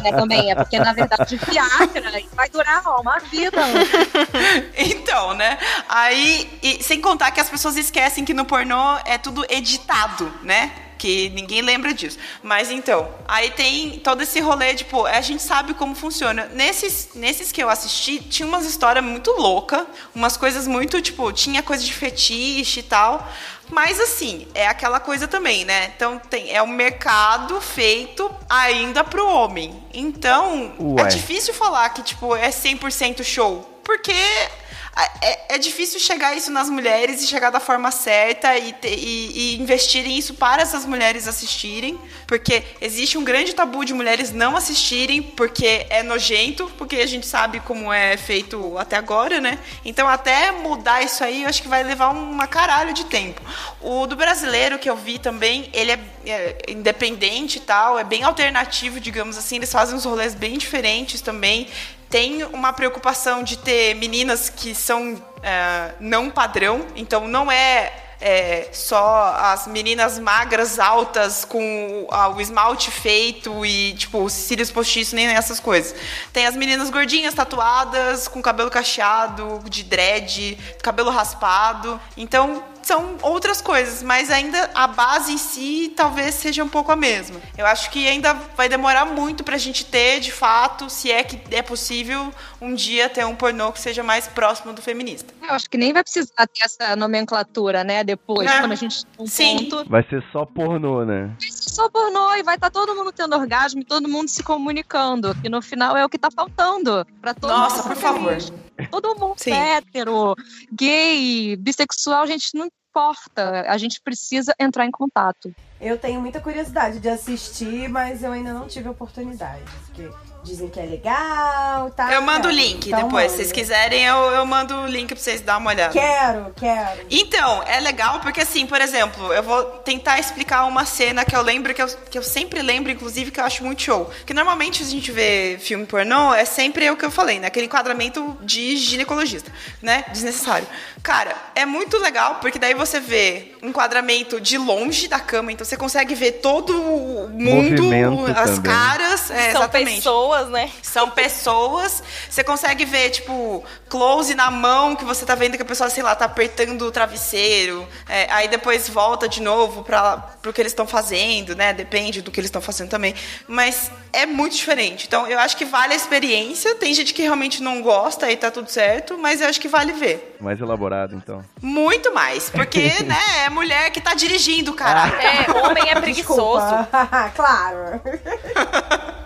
Né, também é porque, na verdade, Viagra vai durar ó, uma vida. Então, né? Aí, e sem contar que as pessoas esquecem que no pornô é tudo editado, né? Que ninguém lembra disso. Mas então, aí tem todo esse rolê, tipo, a gente sabe como funciona. Nesses, nesses que eu assisti, tinha umas histórias muito loucas, umas coisas muito, tipo, tinha coisa de fetiche e tal. Mas assim, é aquela coisa também, né? Então tem, é um mercado feito ainda pro homem. Então, Ué. é difícil falar que, tipo, é 100% show. Porque é, é difícil chegar isso nas mulheres e chegar da forma certa e, te- e- e isso para essas mulheres assistirem. Porque existe um grande tabu de mulheres não assistirem porque é nojento, porque a gente sabe como é feito até agora, né? Então, até mudar isso aí, eu acho que vai levar uma caralho de tempo. O do brasileiro que eu vi também, ele é, é independente e tal, é bem alternativo, digamos assim. Eles fazem uns rolês bem diferentes também tem uma preocupação de ter meninas que são é, não padrão, então não é, é, só as meninas magras, altas, com a- o esmalte feito e, tipo, cílios postiços, nem essas coisas. Tem as meninas gordinhas, tatuadas, com cabelo cacheado, de dread, cabelo raspado. Então, são outras coisas, mas ainda a base em si talvez seja um pouco a mesma. Eu acho que ainda vai demorar muito pra gente ter, de fato, se é que é possível, um dia ter um pornô que seja mais próximo do feminista. Eu acho que nem vai precisar ter essa nomenclatura, né? Depois, É. quando a gente um Sim. ponto. Vai ser só pornô, né? Só pornô e vai estar todo mundo tendo orgasmo e todo mundo se comunicando. Que no final é o que tá faltando. Pra todo Nossa, mundo por ser favor. feliz. Todo mundo Sim. hétero, gay, bissexual, a gente não importa. A gente precisa entrar em contato. Eu tenho muita curiosidade de assistir, mas eu ainda não tive oportunidade. Porque dizem que é legal, tá? Eu mando o link Então depois, se manda. vocês quiserem, eu, eu mando o link pra vocês darem uma olhada. Quero, quero. Então, é legal porque, assim, por exemplo, eu vou tentar explicar uma cena que eu lembro, que eu, que eu sempre lembro, inclusive, que eu acho muito show. Que normalmente a gente vê filme pornô, é sempre o que eu falei, né? Aquele enquadramento de ginecologista, né? Desnecessário. Cara, é muito legal porque daí você vê um enquadramento de longe da cama, então você consegue ver todo o mundo, Movimento as também. caras. É, São exatamente. pessoas pessoas, né? São pessoas. Você consegue ver, tipo, close na mão que você tá vendo que a pessoa, sei lá, tá apertando o travesseiro. É, aí depois volta de novo para pro que eles estão fazendo, né? Depende do que eles estão fazendo também. Mas é muito diferente. Então, eu acho que vale a experiência. Tem gente que realmente não gosta e tá tudo certo, mas eu acho que vale ver. Mais elaborado, então. Muito mais. Porque, né, é mulher que tá dirigindo, cara. É, homem é preguiçoso. claro.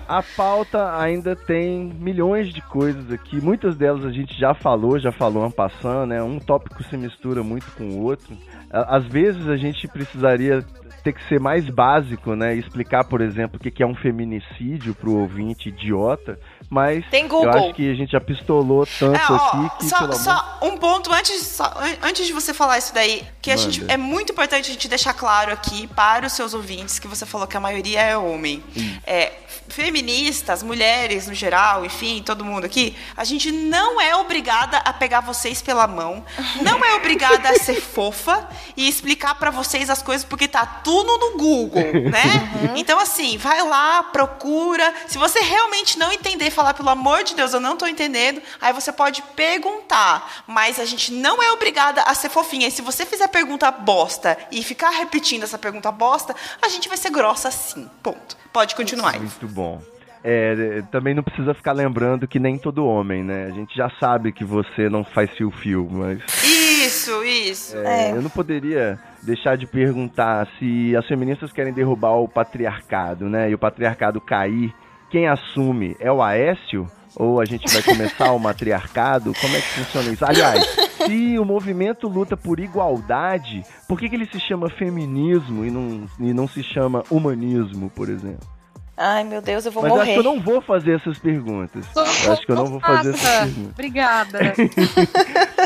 A pauta ainda tem milhões de coisas aqui. Muitas delas a gente já falou, já falou passando, né? Um tópico se mistura muito com o outro. Às vezes a gente precisaria ter que ser mais básico, né? Explicar, por exemplo, o que é um feminicídio pro ouvinte idiota. Mas Tem eu Google. acho que a gente já pistolou tanto É, ó, aqui que, só, amor... só um ponto antes, só- an- antes de você falar isso daí, que a gente, é muito importante a gente deixar claro aqui para os seus ouvintes que você falou que a maioria é homem. É, feministas, mulheres no geral, enfim, todo mundo aqui, a gente não é obrigada a pegar vocês pela mão, não é obrigada a ser fofa e explicar para vocês as coisas porque tá tudo no Google, né? Então assim, vai lá, procura. Se você realmente não entender, falar pelo amor de Deus, eu não tô entendendo, aí você pode perguntar, mas a gente não é obrigada a ser fofinha. E se você fizer pergunta bosta e ficar repetindo essa pergunta bosta, a gente vai ser grossa sim. Ponto. Pode continuar. Muito bom. É, também não precisa ficar lembrando que nem todo homem, né? A gente já sabe que você não faz fio-fio, mas Isso, isso. é, eu não poderia deixar de perguntar se as feministas querem derrubar o patriarcado, né? E o patriarcado cair, quem assume é o Aécio? Ou a gente vai começar o matriarcado? Como é que funciona isso? Aliás, se o movimento luta por igualdade, por que, que ele se chama feminismo e não, e não se chama humanismo, por exemplo? Ai, meu Deus, eu vou Mas eu acho morrer. que eu não vou fazer essas perguntas. Eu acho que eu não vou fazer essas perguntas. Obrigada.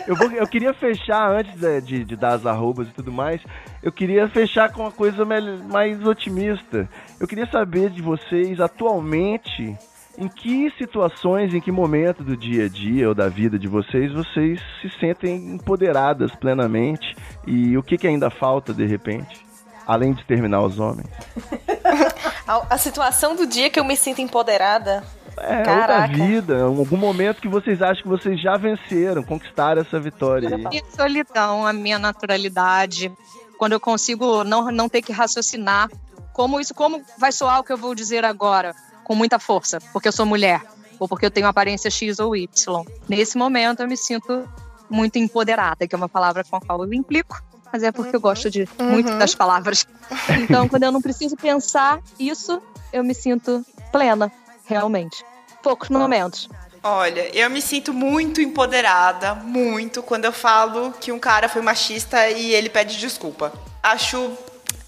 Eu, vou- eu queria fechar, antes de, de- de dar as arrobas e tudo mais, eu queria fechar com uma coisa mais otimista. Eu queria saber de vocês, atualmente, em que situações, em que momento do dia a dia ou da vida de vocês, vocês se sentem empoderadas plenamente e o que, que ainda falta, de repente? Além de terminar os homens. A, a situação do dia que eu me sinto empoderada. É, ou da Caraca. vida, algum momento que vocês acham que vocês já venceram, conquistaram essa vitória aí. Minha solidão, a minha naturalidade, quando eu consigo não, não ter que raciocinar como isso, como vai soar o que eu vou dizer agora, com muita força, porque eu sou mulher, ou porque eu tenho aparência X ou Y. Nesse momento eu me sinto muito empoderada, que é uma palavra com a qual eu implico, mas é porque eu gosto de muito das palavras. Então, quando eu não preciso pensar isso, eu me sinto plena, realmente. Poucos momentos. Olha, eu me sinto muito empoderada, muito, quando eu falo que um cara foi machista e ele pede desculpa. Acho.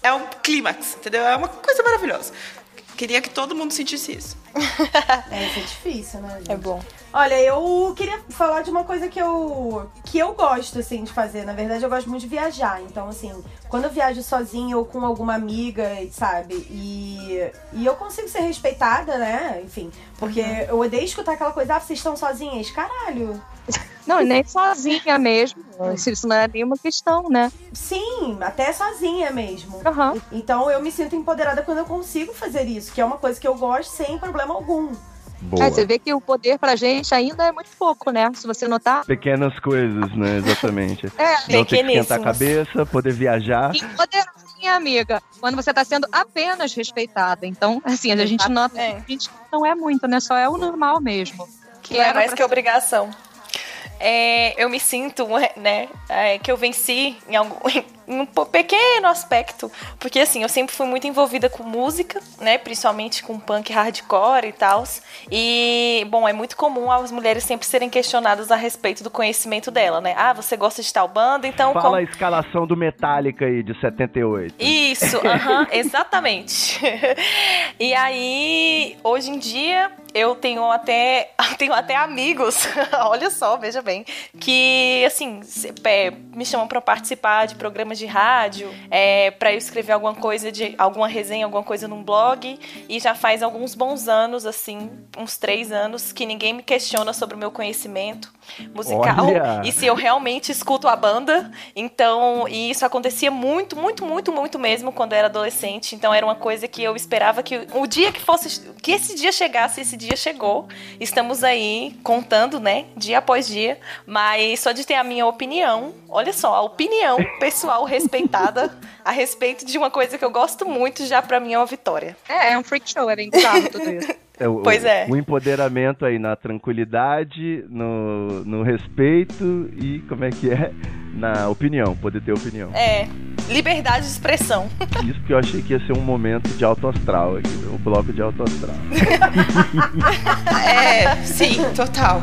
É um clímax, entendeu? É uma coisa maravilhosa. Queria que todo mundo sentisse isso. É, isso é difícil, né? gente? É bom. Olha, eu queria falar de uma coisa que eu que eu gosto assim de fazer. Na verdade, eu gosto muito de viajar. Então, assim, quando eu viajo sozinha ou com alguma amiga, sabe? E, e eu consigo ser respeitada, né? Enfim, porque eu odeio escutar aquela coisa, ah, vocês estão sozinhas. Caralho. Não, e nem sozinha mesmo. Isso não é nenhuma questão, né? Sim, até sozinha mesmo. Aham. Então eu me sinto empoderada quando eu consigo fazer isso, que é uma coisa que eu gosto sem problema algum. Boa. É, você vê que o poder pra gente ainda é muito pouco, né? Se você notar. Pequenas coisas, né? Exatamente. É, Não ter que esquentar a cabeça, poder viajar. empoderadinha, amiga. Quando você tá sendo apenas respeitada. Então, assim, a gente nota É. que a gente não é muito, né? Só é o normal mesmo. Que Não é mais que obrigação. É, eu me sinto, né, é, que eu venci em, algum, um pequeno aspecto, porque assim, eu sempre fui muito envolvida com música, né, principalmente com punk hardcore e tal, e, bom, é muito comum as mulheres sempre serem questionadas a respeito do conhecimento dela, né, ah, você gosta de tal banda, então... Fala como- a escalação do Metallica aí, de 78. isso, aham, exatamente. E aí, hoje em dia, eu tenho até, tenho até amigos, olha só, veja bem, que, assim, me chamam pra participar de programas de rádio, é, para eu escrever alguma coisa, de alguma resenha, alguma coisa num blog, e já faz alguns bons anos, assim, uns três anos, que ninguém me questiona sobre o meu conhecimento musical Olha! e se eu realmente escuto a banda. Então, e isso acontecia muito, muito, muito, muito mesmo quando eu era adolescente. Então era uma coisa que eu esperava que o dia que fosse que esse dia chegasse, esse dia chegou. Estamos aí contando, né, dia após dia, mas só de ter a minha opinião, olha só, a opinião pessoal respeitada a respeito de uma coisa que eu gosto muito, já pra mim é uma vitória. É, é um freak show, era bizarro tudo isso. É, o, Pois é. O empoderamento aí na tranquilidade, no, no respeito e como é que é? Na opinião, poder ter opinião. É, liberdade de expressão. Isso que eu achei que ia ser um momento de alto astral aqui, o bloco de alto astral. É, sim, total.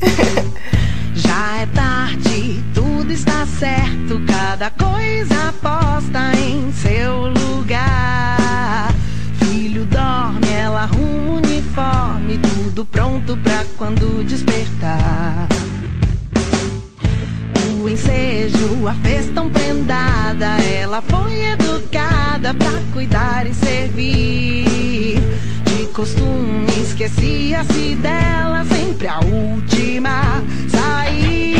Já é tarde, tudo está certo, cada coisa posta em seu lugar. Uniforme, tudo pronto pra quando despertar. O ensejo, a fez tão prendada, ela foi educada pra cuidar e servir. De costume, esquecia-se dela, sempre a última sair.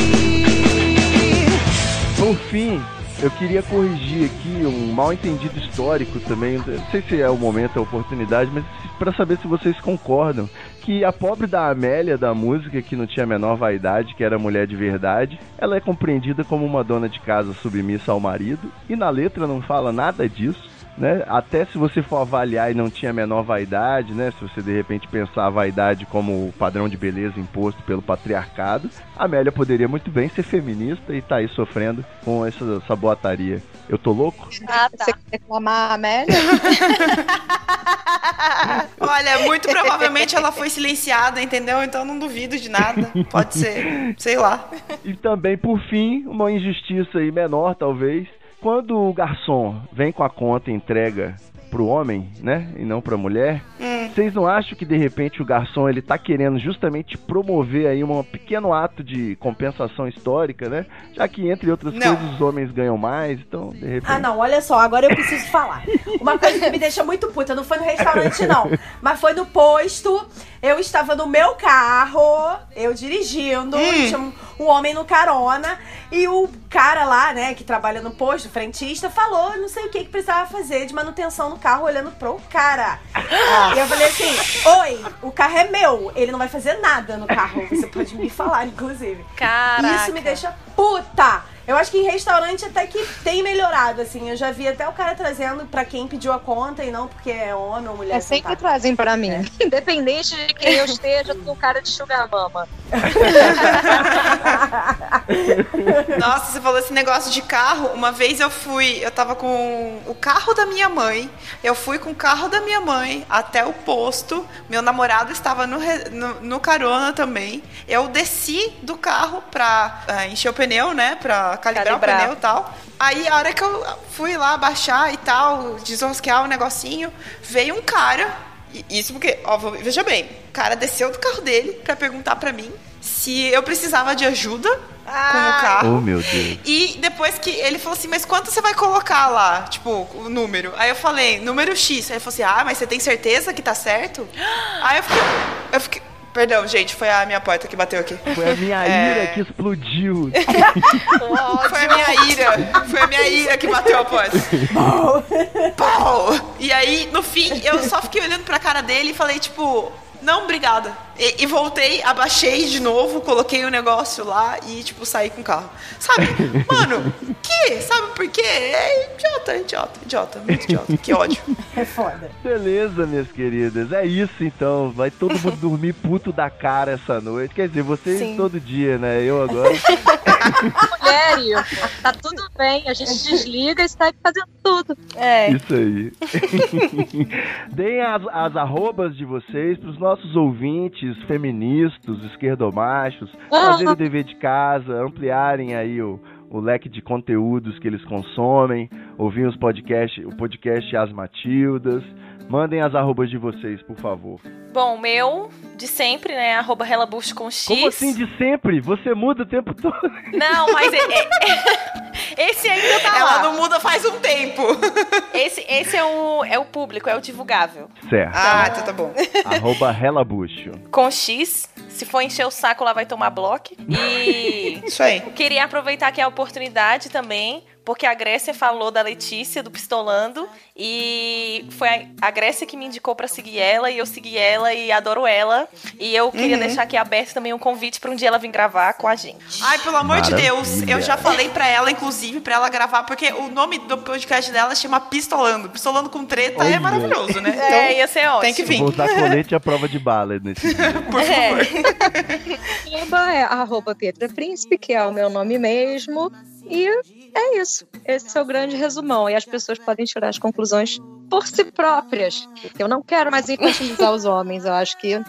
Por fim, eu queria corrigir aqui um mal entendido histórico também. Não sei se é o momento, a oportunidade, mas para saber se vocês concordam que a pobre da Amélia da música, que não tinha a menor vaidade, que era mulher de verdade, ela é compreendida como uma dona de casa submissa ao marido e na letra não fala nada disso. Né? Até se você for avaliar e não tinha a menor vaidade, né? Se você de repente pensar a vaidade como o padrão de beleza imposto pelo patriarcado, a Amélia poderia muito bem ser feminista e tá aí sofrendo com essa, essa boataria. Eu tô louco? Ah, Você quer reclamar a Amélia? Olha, muito provavelmente ela foi silenciada, entendeu? Então não duvido de nada. Pode ser, sei lá. E também, por fim, uma injustiça aí menor, talvez. Quando o garçom vem com a conta e entrega pro homem, né? E não pra mulher, vocês não acham que de repente o garçom ele tá querendo justamente promover aí um pequeno ato de compensação histórica, né? Já que entre outras Não. coisas os homens ganham mais, então de repente. Ah, não, olha só, agora eu preciso falar. Uma coisa que me deixa muito puta, não foi no restaurante, não, mas foi no posto. Eu estava no meu carro, eu dirigindo, e um, um homem no carona, e o cara lá, né, que trabalha no posto, o frentista, falou não sei o que que precisava fazer de manutenção no carro, olhando pro cara. E eu falei assim: Oi, o carro é meu, ele não vai fazer nada no carro. Você pode me falar, inclusive. Caraca. Isso me deixa puta. Eu acho que em restaurante até que tem melhorado, assim. Eu já vi até o cara trazendo pra quem pediu a conta e não porque é homem ou mulher. É sempre sentada. trazem pra mim. Independente de quem eu esteja, eu sou cara de sugar mama. Nossa, você falou esse negócio de carro. Uma vez eu fui, eu tava com o carro da minha mãe. Eu fui com o carro da minha mãe até o posto. Meu namorado estava no, no, no carona também. Eu desci do carro pra ah, encher o pneu, né? Pra calibrar, Calibrar. o pneu e tal. Aí a hora que eu fui lá baixar e tal, desrosquear o negocinho, veio um cara. Isso porque, ó, veja bem, o cara desceu do carro dele pra perguntar pra mim se eu precisava de ajuda com o carro. Oh, meu Deus. E depois que ele falou assim, mas quanto você vai colocar lá? Tipo, o número. Aí eu falei, número X. Aí ele falou assim, ah, mas você tem certeza que tá certo? Aí eu fiquei. Eu fiquei. Perdão, gente, foi a minha porta que bateu aqui. Foi a minha É. ira que explodiu. Foi a minha ira. Foi a minha ira que bateu a porta. Pau! E aí, no fim, eu só fiquei olhando pra cara dele e falei, tipo, não, obrigada. E, e voltei, abaixei de novo, coloquei o negócio lá e, tipo, saí com o carro. Sabe? Mano, que? Sabe por quê? É idiota, idiota, idiota, muito idiota. Que ódio. É foda. Beleza, minhas queridas. É isso então. Vai todo mundo dormir puto da cara essa noite. Quer dizer, vocês Sim. todo dia, né? Eu agora. Mulher, Ivo, tá tudo bem, a gente desliga e sai fazendo tudo. É. Isso aí. Deem as, as arrobas de vocês pros nossos ouvintes feministas, esquerdomachos, fazerem o dever de casa, ampliarem aí o, o leque de conteúdos que eles consomem, ouvir os podcasts, o podcast As Matildas. Mandem as arrobas de vocês, por favor. Bom, o meu, de sempre, né? Arroba Relabucho com X. Como assim de sempre? Você muda o tempo todo. Não, mas é- é- esse ainda tá Ela lá. não muda faz um tempo. Esse, esse é, o, é o público, é o divulgável. Certo. Ah, então tá bom. Arroba Relabucho. Com X. Se for encher o saco, lá vai tomar bloco. E Isso aí. queria aproveitar aqui a oportunidade também porque a Grécia falou da Letícia, do Pistolando, e foi a- Grécia que me indicou pra seguir ela, e eu segui ela e adoro ela. E eu queria Uhum. deixar aqui aberto também um convite pra um dia ela vir gravar com a gente. Ai, pelo amor de Deus, Maravilha. eu já falei pra ela, inclusive, pra ela gravar, porque o nome do podcast dela chama Pistolando. Pistolando com treta é maravilhoso, né? É, ia ser ótimo. tem que vir. Vou usar colete à prova de bala nesse. Por favor. Arroba é arroba Pietra Príncipe, que é o meu nome mesmo. E é isso. Esse é o grande resumão. E as pessoas podem tirar as conclusões por si próprias. Eu não quero mais infantilizar os homens. Eu acho que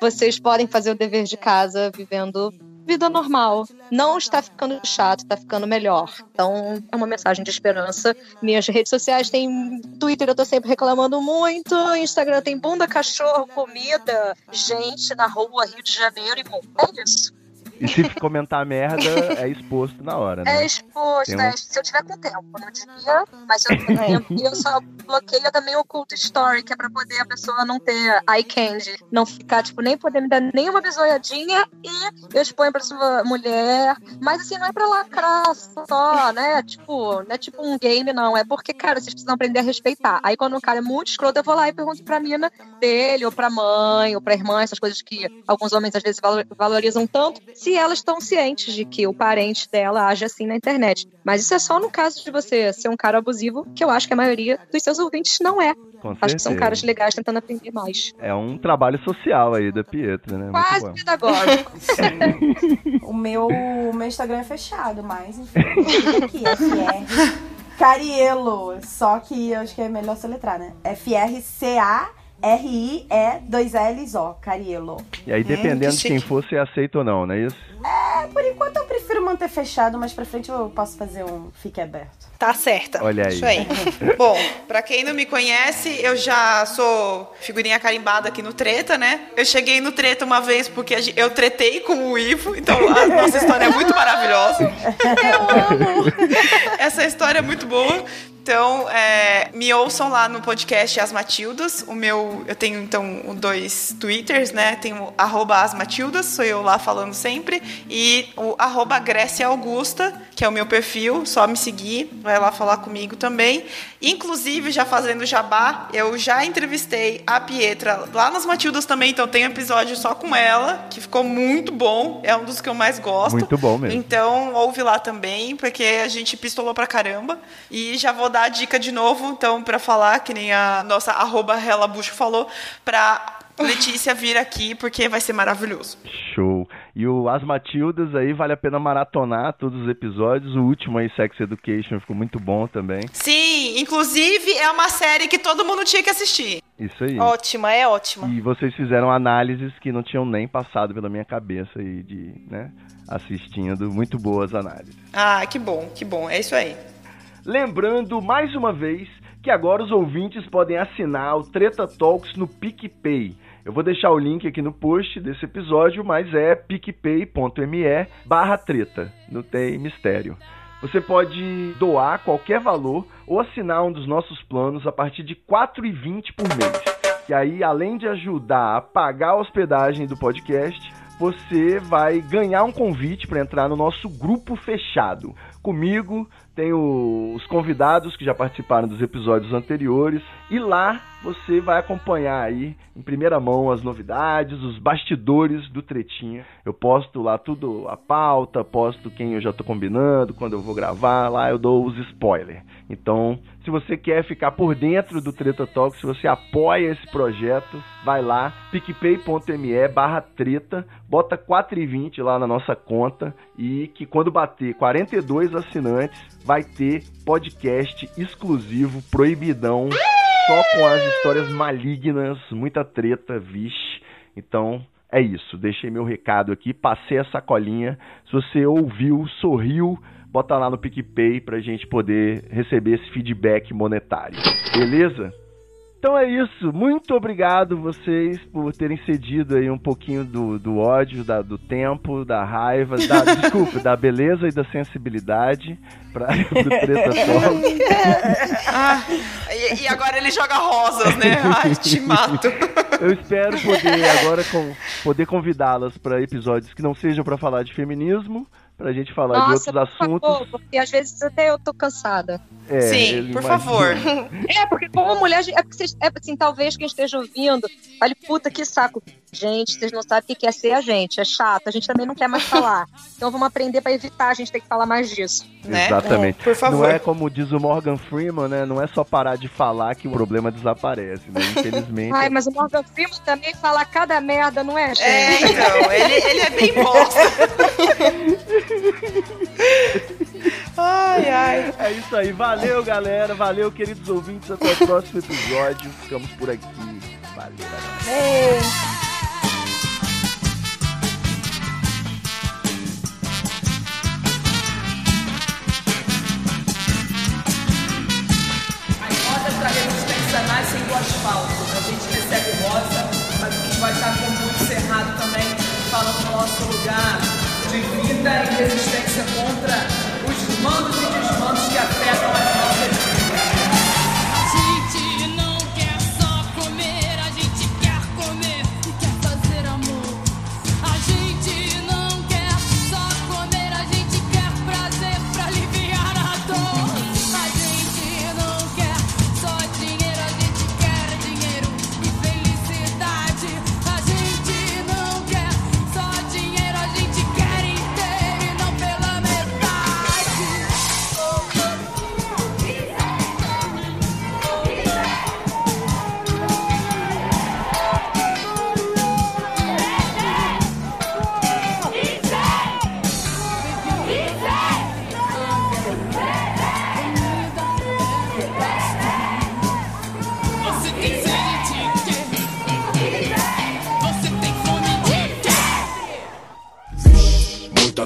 vocês podem fazer o dever de casa vivendo vida normal. Não está ficando chato, está ficando melhor. Então, é uma mensagem de esperança. Minhas redes sociais têm Twitter, eu tô sempre reclamando muito. Instagram tem bunda, cachorro, comida, gente na rua, Rio de Janeiro e mundo. É isso. E se comentar merda, é exposto na hora, né? É exposto, um- é, se eu tiver com tempo, não devia, mas eu, eu, eu só bloqueio também o cult story, que é pra poder a pessoa não ter eye candy, não ficar, tipo, nem poder me dar nenhuma bisoiadinha e eu exponho pra sua mulher, mas assim, não é pra lacrar só, né, tipo, não é tipo um game, não, é porque, cara, vocês precisam aprender a respeitar. Aí quando um cara é muito escroto, eu vou lá e pergunto pra mina dele, ou pra mãe, ou pra irmã, essas coisas que alguns homens às vezes valo- valorizam tanto, se elas estão cientes de que o parente dela age assim na internet. Mas isso é só no caso de você ser um cara abusivo, que eu acho que a maioria dos seus ouvintes não é. Acho que são caras legais tentando aprender mais. É um trabalho social aí da Pietra, né? Quase pedagógico. o, meu, o meu Instagram é fechado, mas enfim, aqui, Cariello. Só que eu acho que é melhor soletrar, né? FRCA R-I-E-2-L-O, Cariello. E aí, dependendo de quem for, você é aceito ou não, não é isso? É, por enquanto eu prefiro manter fechado, mas pra frente eu posso fazer um fique aberto. Tá certa. Olha aí. Isso aí. Bom, pra quem não me conhece, eu já sou figurinha carimbada aqui no Treta, né? Eu cheguei no Treta uma vez porque eu tretei com o Ivo, então a nossa história é muito maravilhosa. Eu amo! Essa história é muito boa. Então, é, me ouçam lá no podcast As Matildas. O meu, eu tenho então dois twitters, né? Tem o arroba sou eu lá falando sempre. E o arroba Grécia Augusta, que é o meu perfil, só me seguir, vai lá falar comigo também. Inclusive, já fazendo jabá, eu já entrevistei a Pietra lá nas Matildas também, então tem um episódio só com ela, que ficou muito bom. É um dos que eu mais gosto. Muito bom mesmo. Então, ouve lá também, porque a gente pistolou pra caramba. E já vou dar a dica de novo, então, pra falar, que nem a nossa arroba Relabucho falou, pra Letícia vir aqui, porque vai ser maravilhoso. Show. E o As Matildas aí, vale a pena maratonar todos os episódios. O último aí, Sex Education, ficou muito bom também. Sim, inclusive é uma série que todo mundo tinha que assistir. Isso aí. Ótima, é ótima. E vocês fizeram análises que não tinham nem passado pela minha cabeça aí de, né, assistindo. Muito boas análises. Ah, que bom, que bom. É isso aí. Lembrando mais uma vez que agora os ouvintes podem assinar o Treta Talks no PicPay. Eu vou deixar o link aqui no post desse episódio, mas é picpay.me barra treta. Não tem mistério. Você pode doar qualquer valor ou assinar um dos nossos planos a partir de R$ 4,20 por mês. Que aí, além de ajudar a pagar a hospedagem do podcast, você vai ganhar um convite para entrar no nosso grupo fechado. Comigo tem o- os convidados que já participaram dos episódios anteriores. E lá você vai acompanhar aí em primeira mão as novidades, os bastidores do Tretinha. Eu posto lá tudo a pauta, posto quem eu já tô combinando, quando eu vou gravar, lá eu dou os spoilers. Então, se você quer ficar por dentro do Treta Talk, se você apoia esse projeto, vai lá, picpay.me barra treta, bota 4,20 lá na nossa conta e que quando bater 42 assinantes, vai ter podcast exclusivo, proibidão, só com as histórias malignas, muita treta, vixe. Então, é isso. Deixei meu recado aqui, passei a sacolinha. Se você ouviu, sorriu, bota lá no PicPay pra gente poder receber esse feedback monetário. Beleza? Então é isso. Muito obrigado vocês por terem cedido aí um pouquinho do, do ódio, da- do tempo, da raiva, da, desculpa, da beleza e da sensibilidade para o Treta Talk. Ah, e, e agora ele joga rosas, né? Ai, te mato. Eu espero poder agora com- poder convidá-las para episódios que não sejam para falar de feminismo, pra gente falar Nossa, de outros por assuntos. favor, porque às vezes até eu tô cansada. É, Sim, por imagina. favor. É, porque como mulher, é, porque vocês, é assim, talvez quem esteja ouvindo fale, puta, que saco. Gente, vocês não sabem o que é ser a gente, é chato, a gente também não quer mais falar. Então vamos aprender pra evitar a gente ter que falar mais disso. Né? Exatamente. Por favor. Não é como diz o Morgan Freeman, né? Não é só parar de falar que o problema desaparece, né? Infelizmente. Ai, mas o Morgan Freeman também fala cada merda, não é, gente? É, então, ele, ele é bem bosta. Ai, ai. É isso aí. Valeu, galera. Valeu, queridos ouvintes. Até o próximo episódio. Ficamos por aqui. Valeu, galera. As rodas da resistência nascem do asfalto. A gente recebe rosa, mas a gente vai estar com o muito cerrado também, falando do nosso lugar de vida e resistência contra os mandos e desmandos que afetam as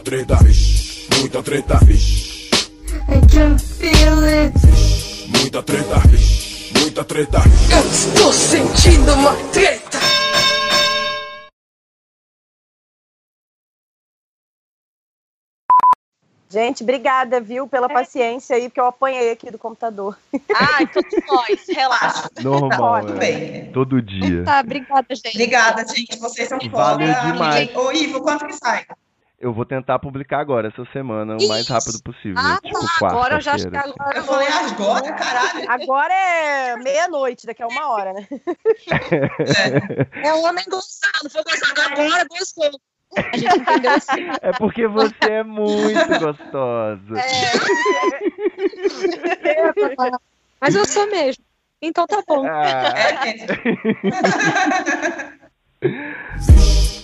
treta, vixe. Muita treta, vixe. I can feel it. Muita treta, vixe. Muita treta. Eu estou sentindo uma treta. Gente, obrigada, viu, pela paciência aí, porque eu apanhei aqui do computador. Ai, todos nós, relaxa. Normal, Tudo é. bem. Todo dia. Tá, obrigada, gente. Obrigada, gente. Vocês são Valeu foda. demais. Ô, Ivo, quanto que sai? Eu vou tentar publicar agora, essa semana, o mais rápido possível. Ah, tipo, tá, agora eu já acho que agora Eu falei agora, caralho. Agora é meia-noite, daqui a uma hora, né? É o homem gostando, foi gostando agora, gostou. A gente entendeu assim. É porque você é muito gostosa. Mas eu sou mesmo. Então tá bom. Ah. É, gente.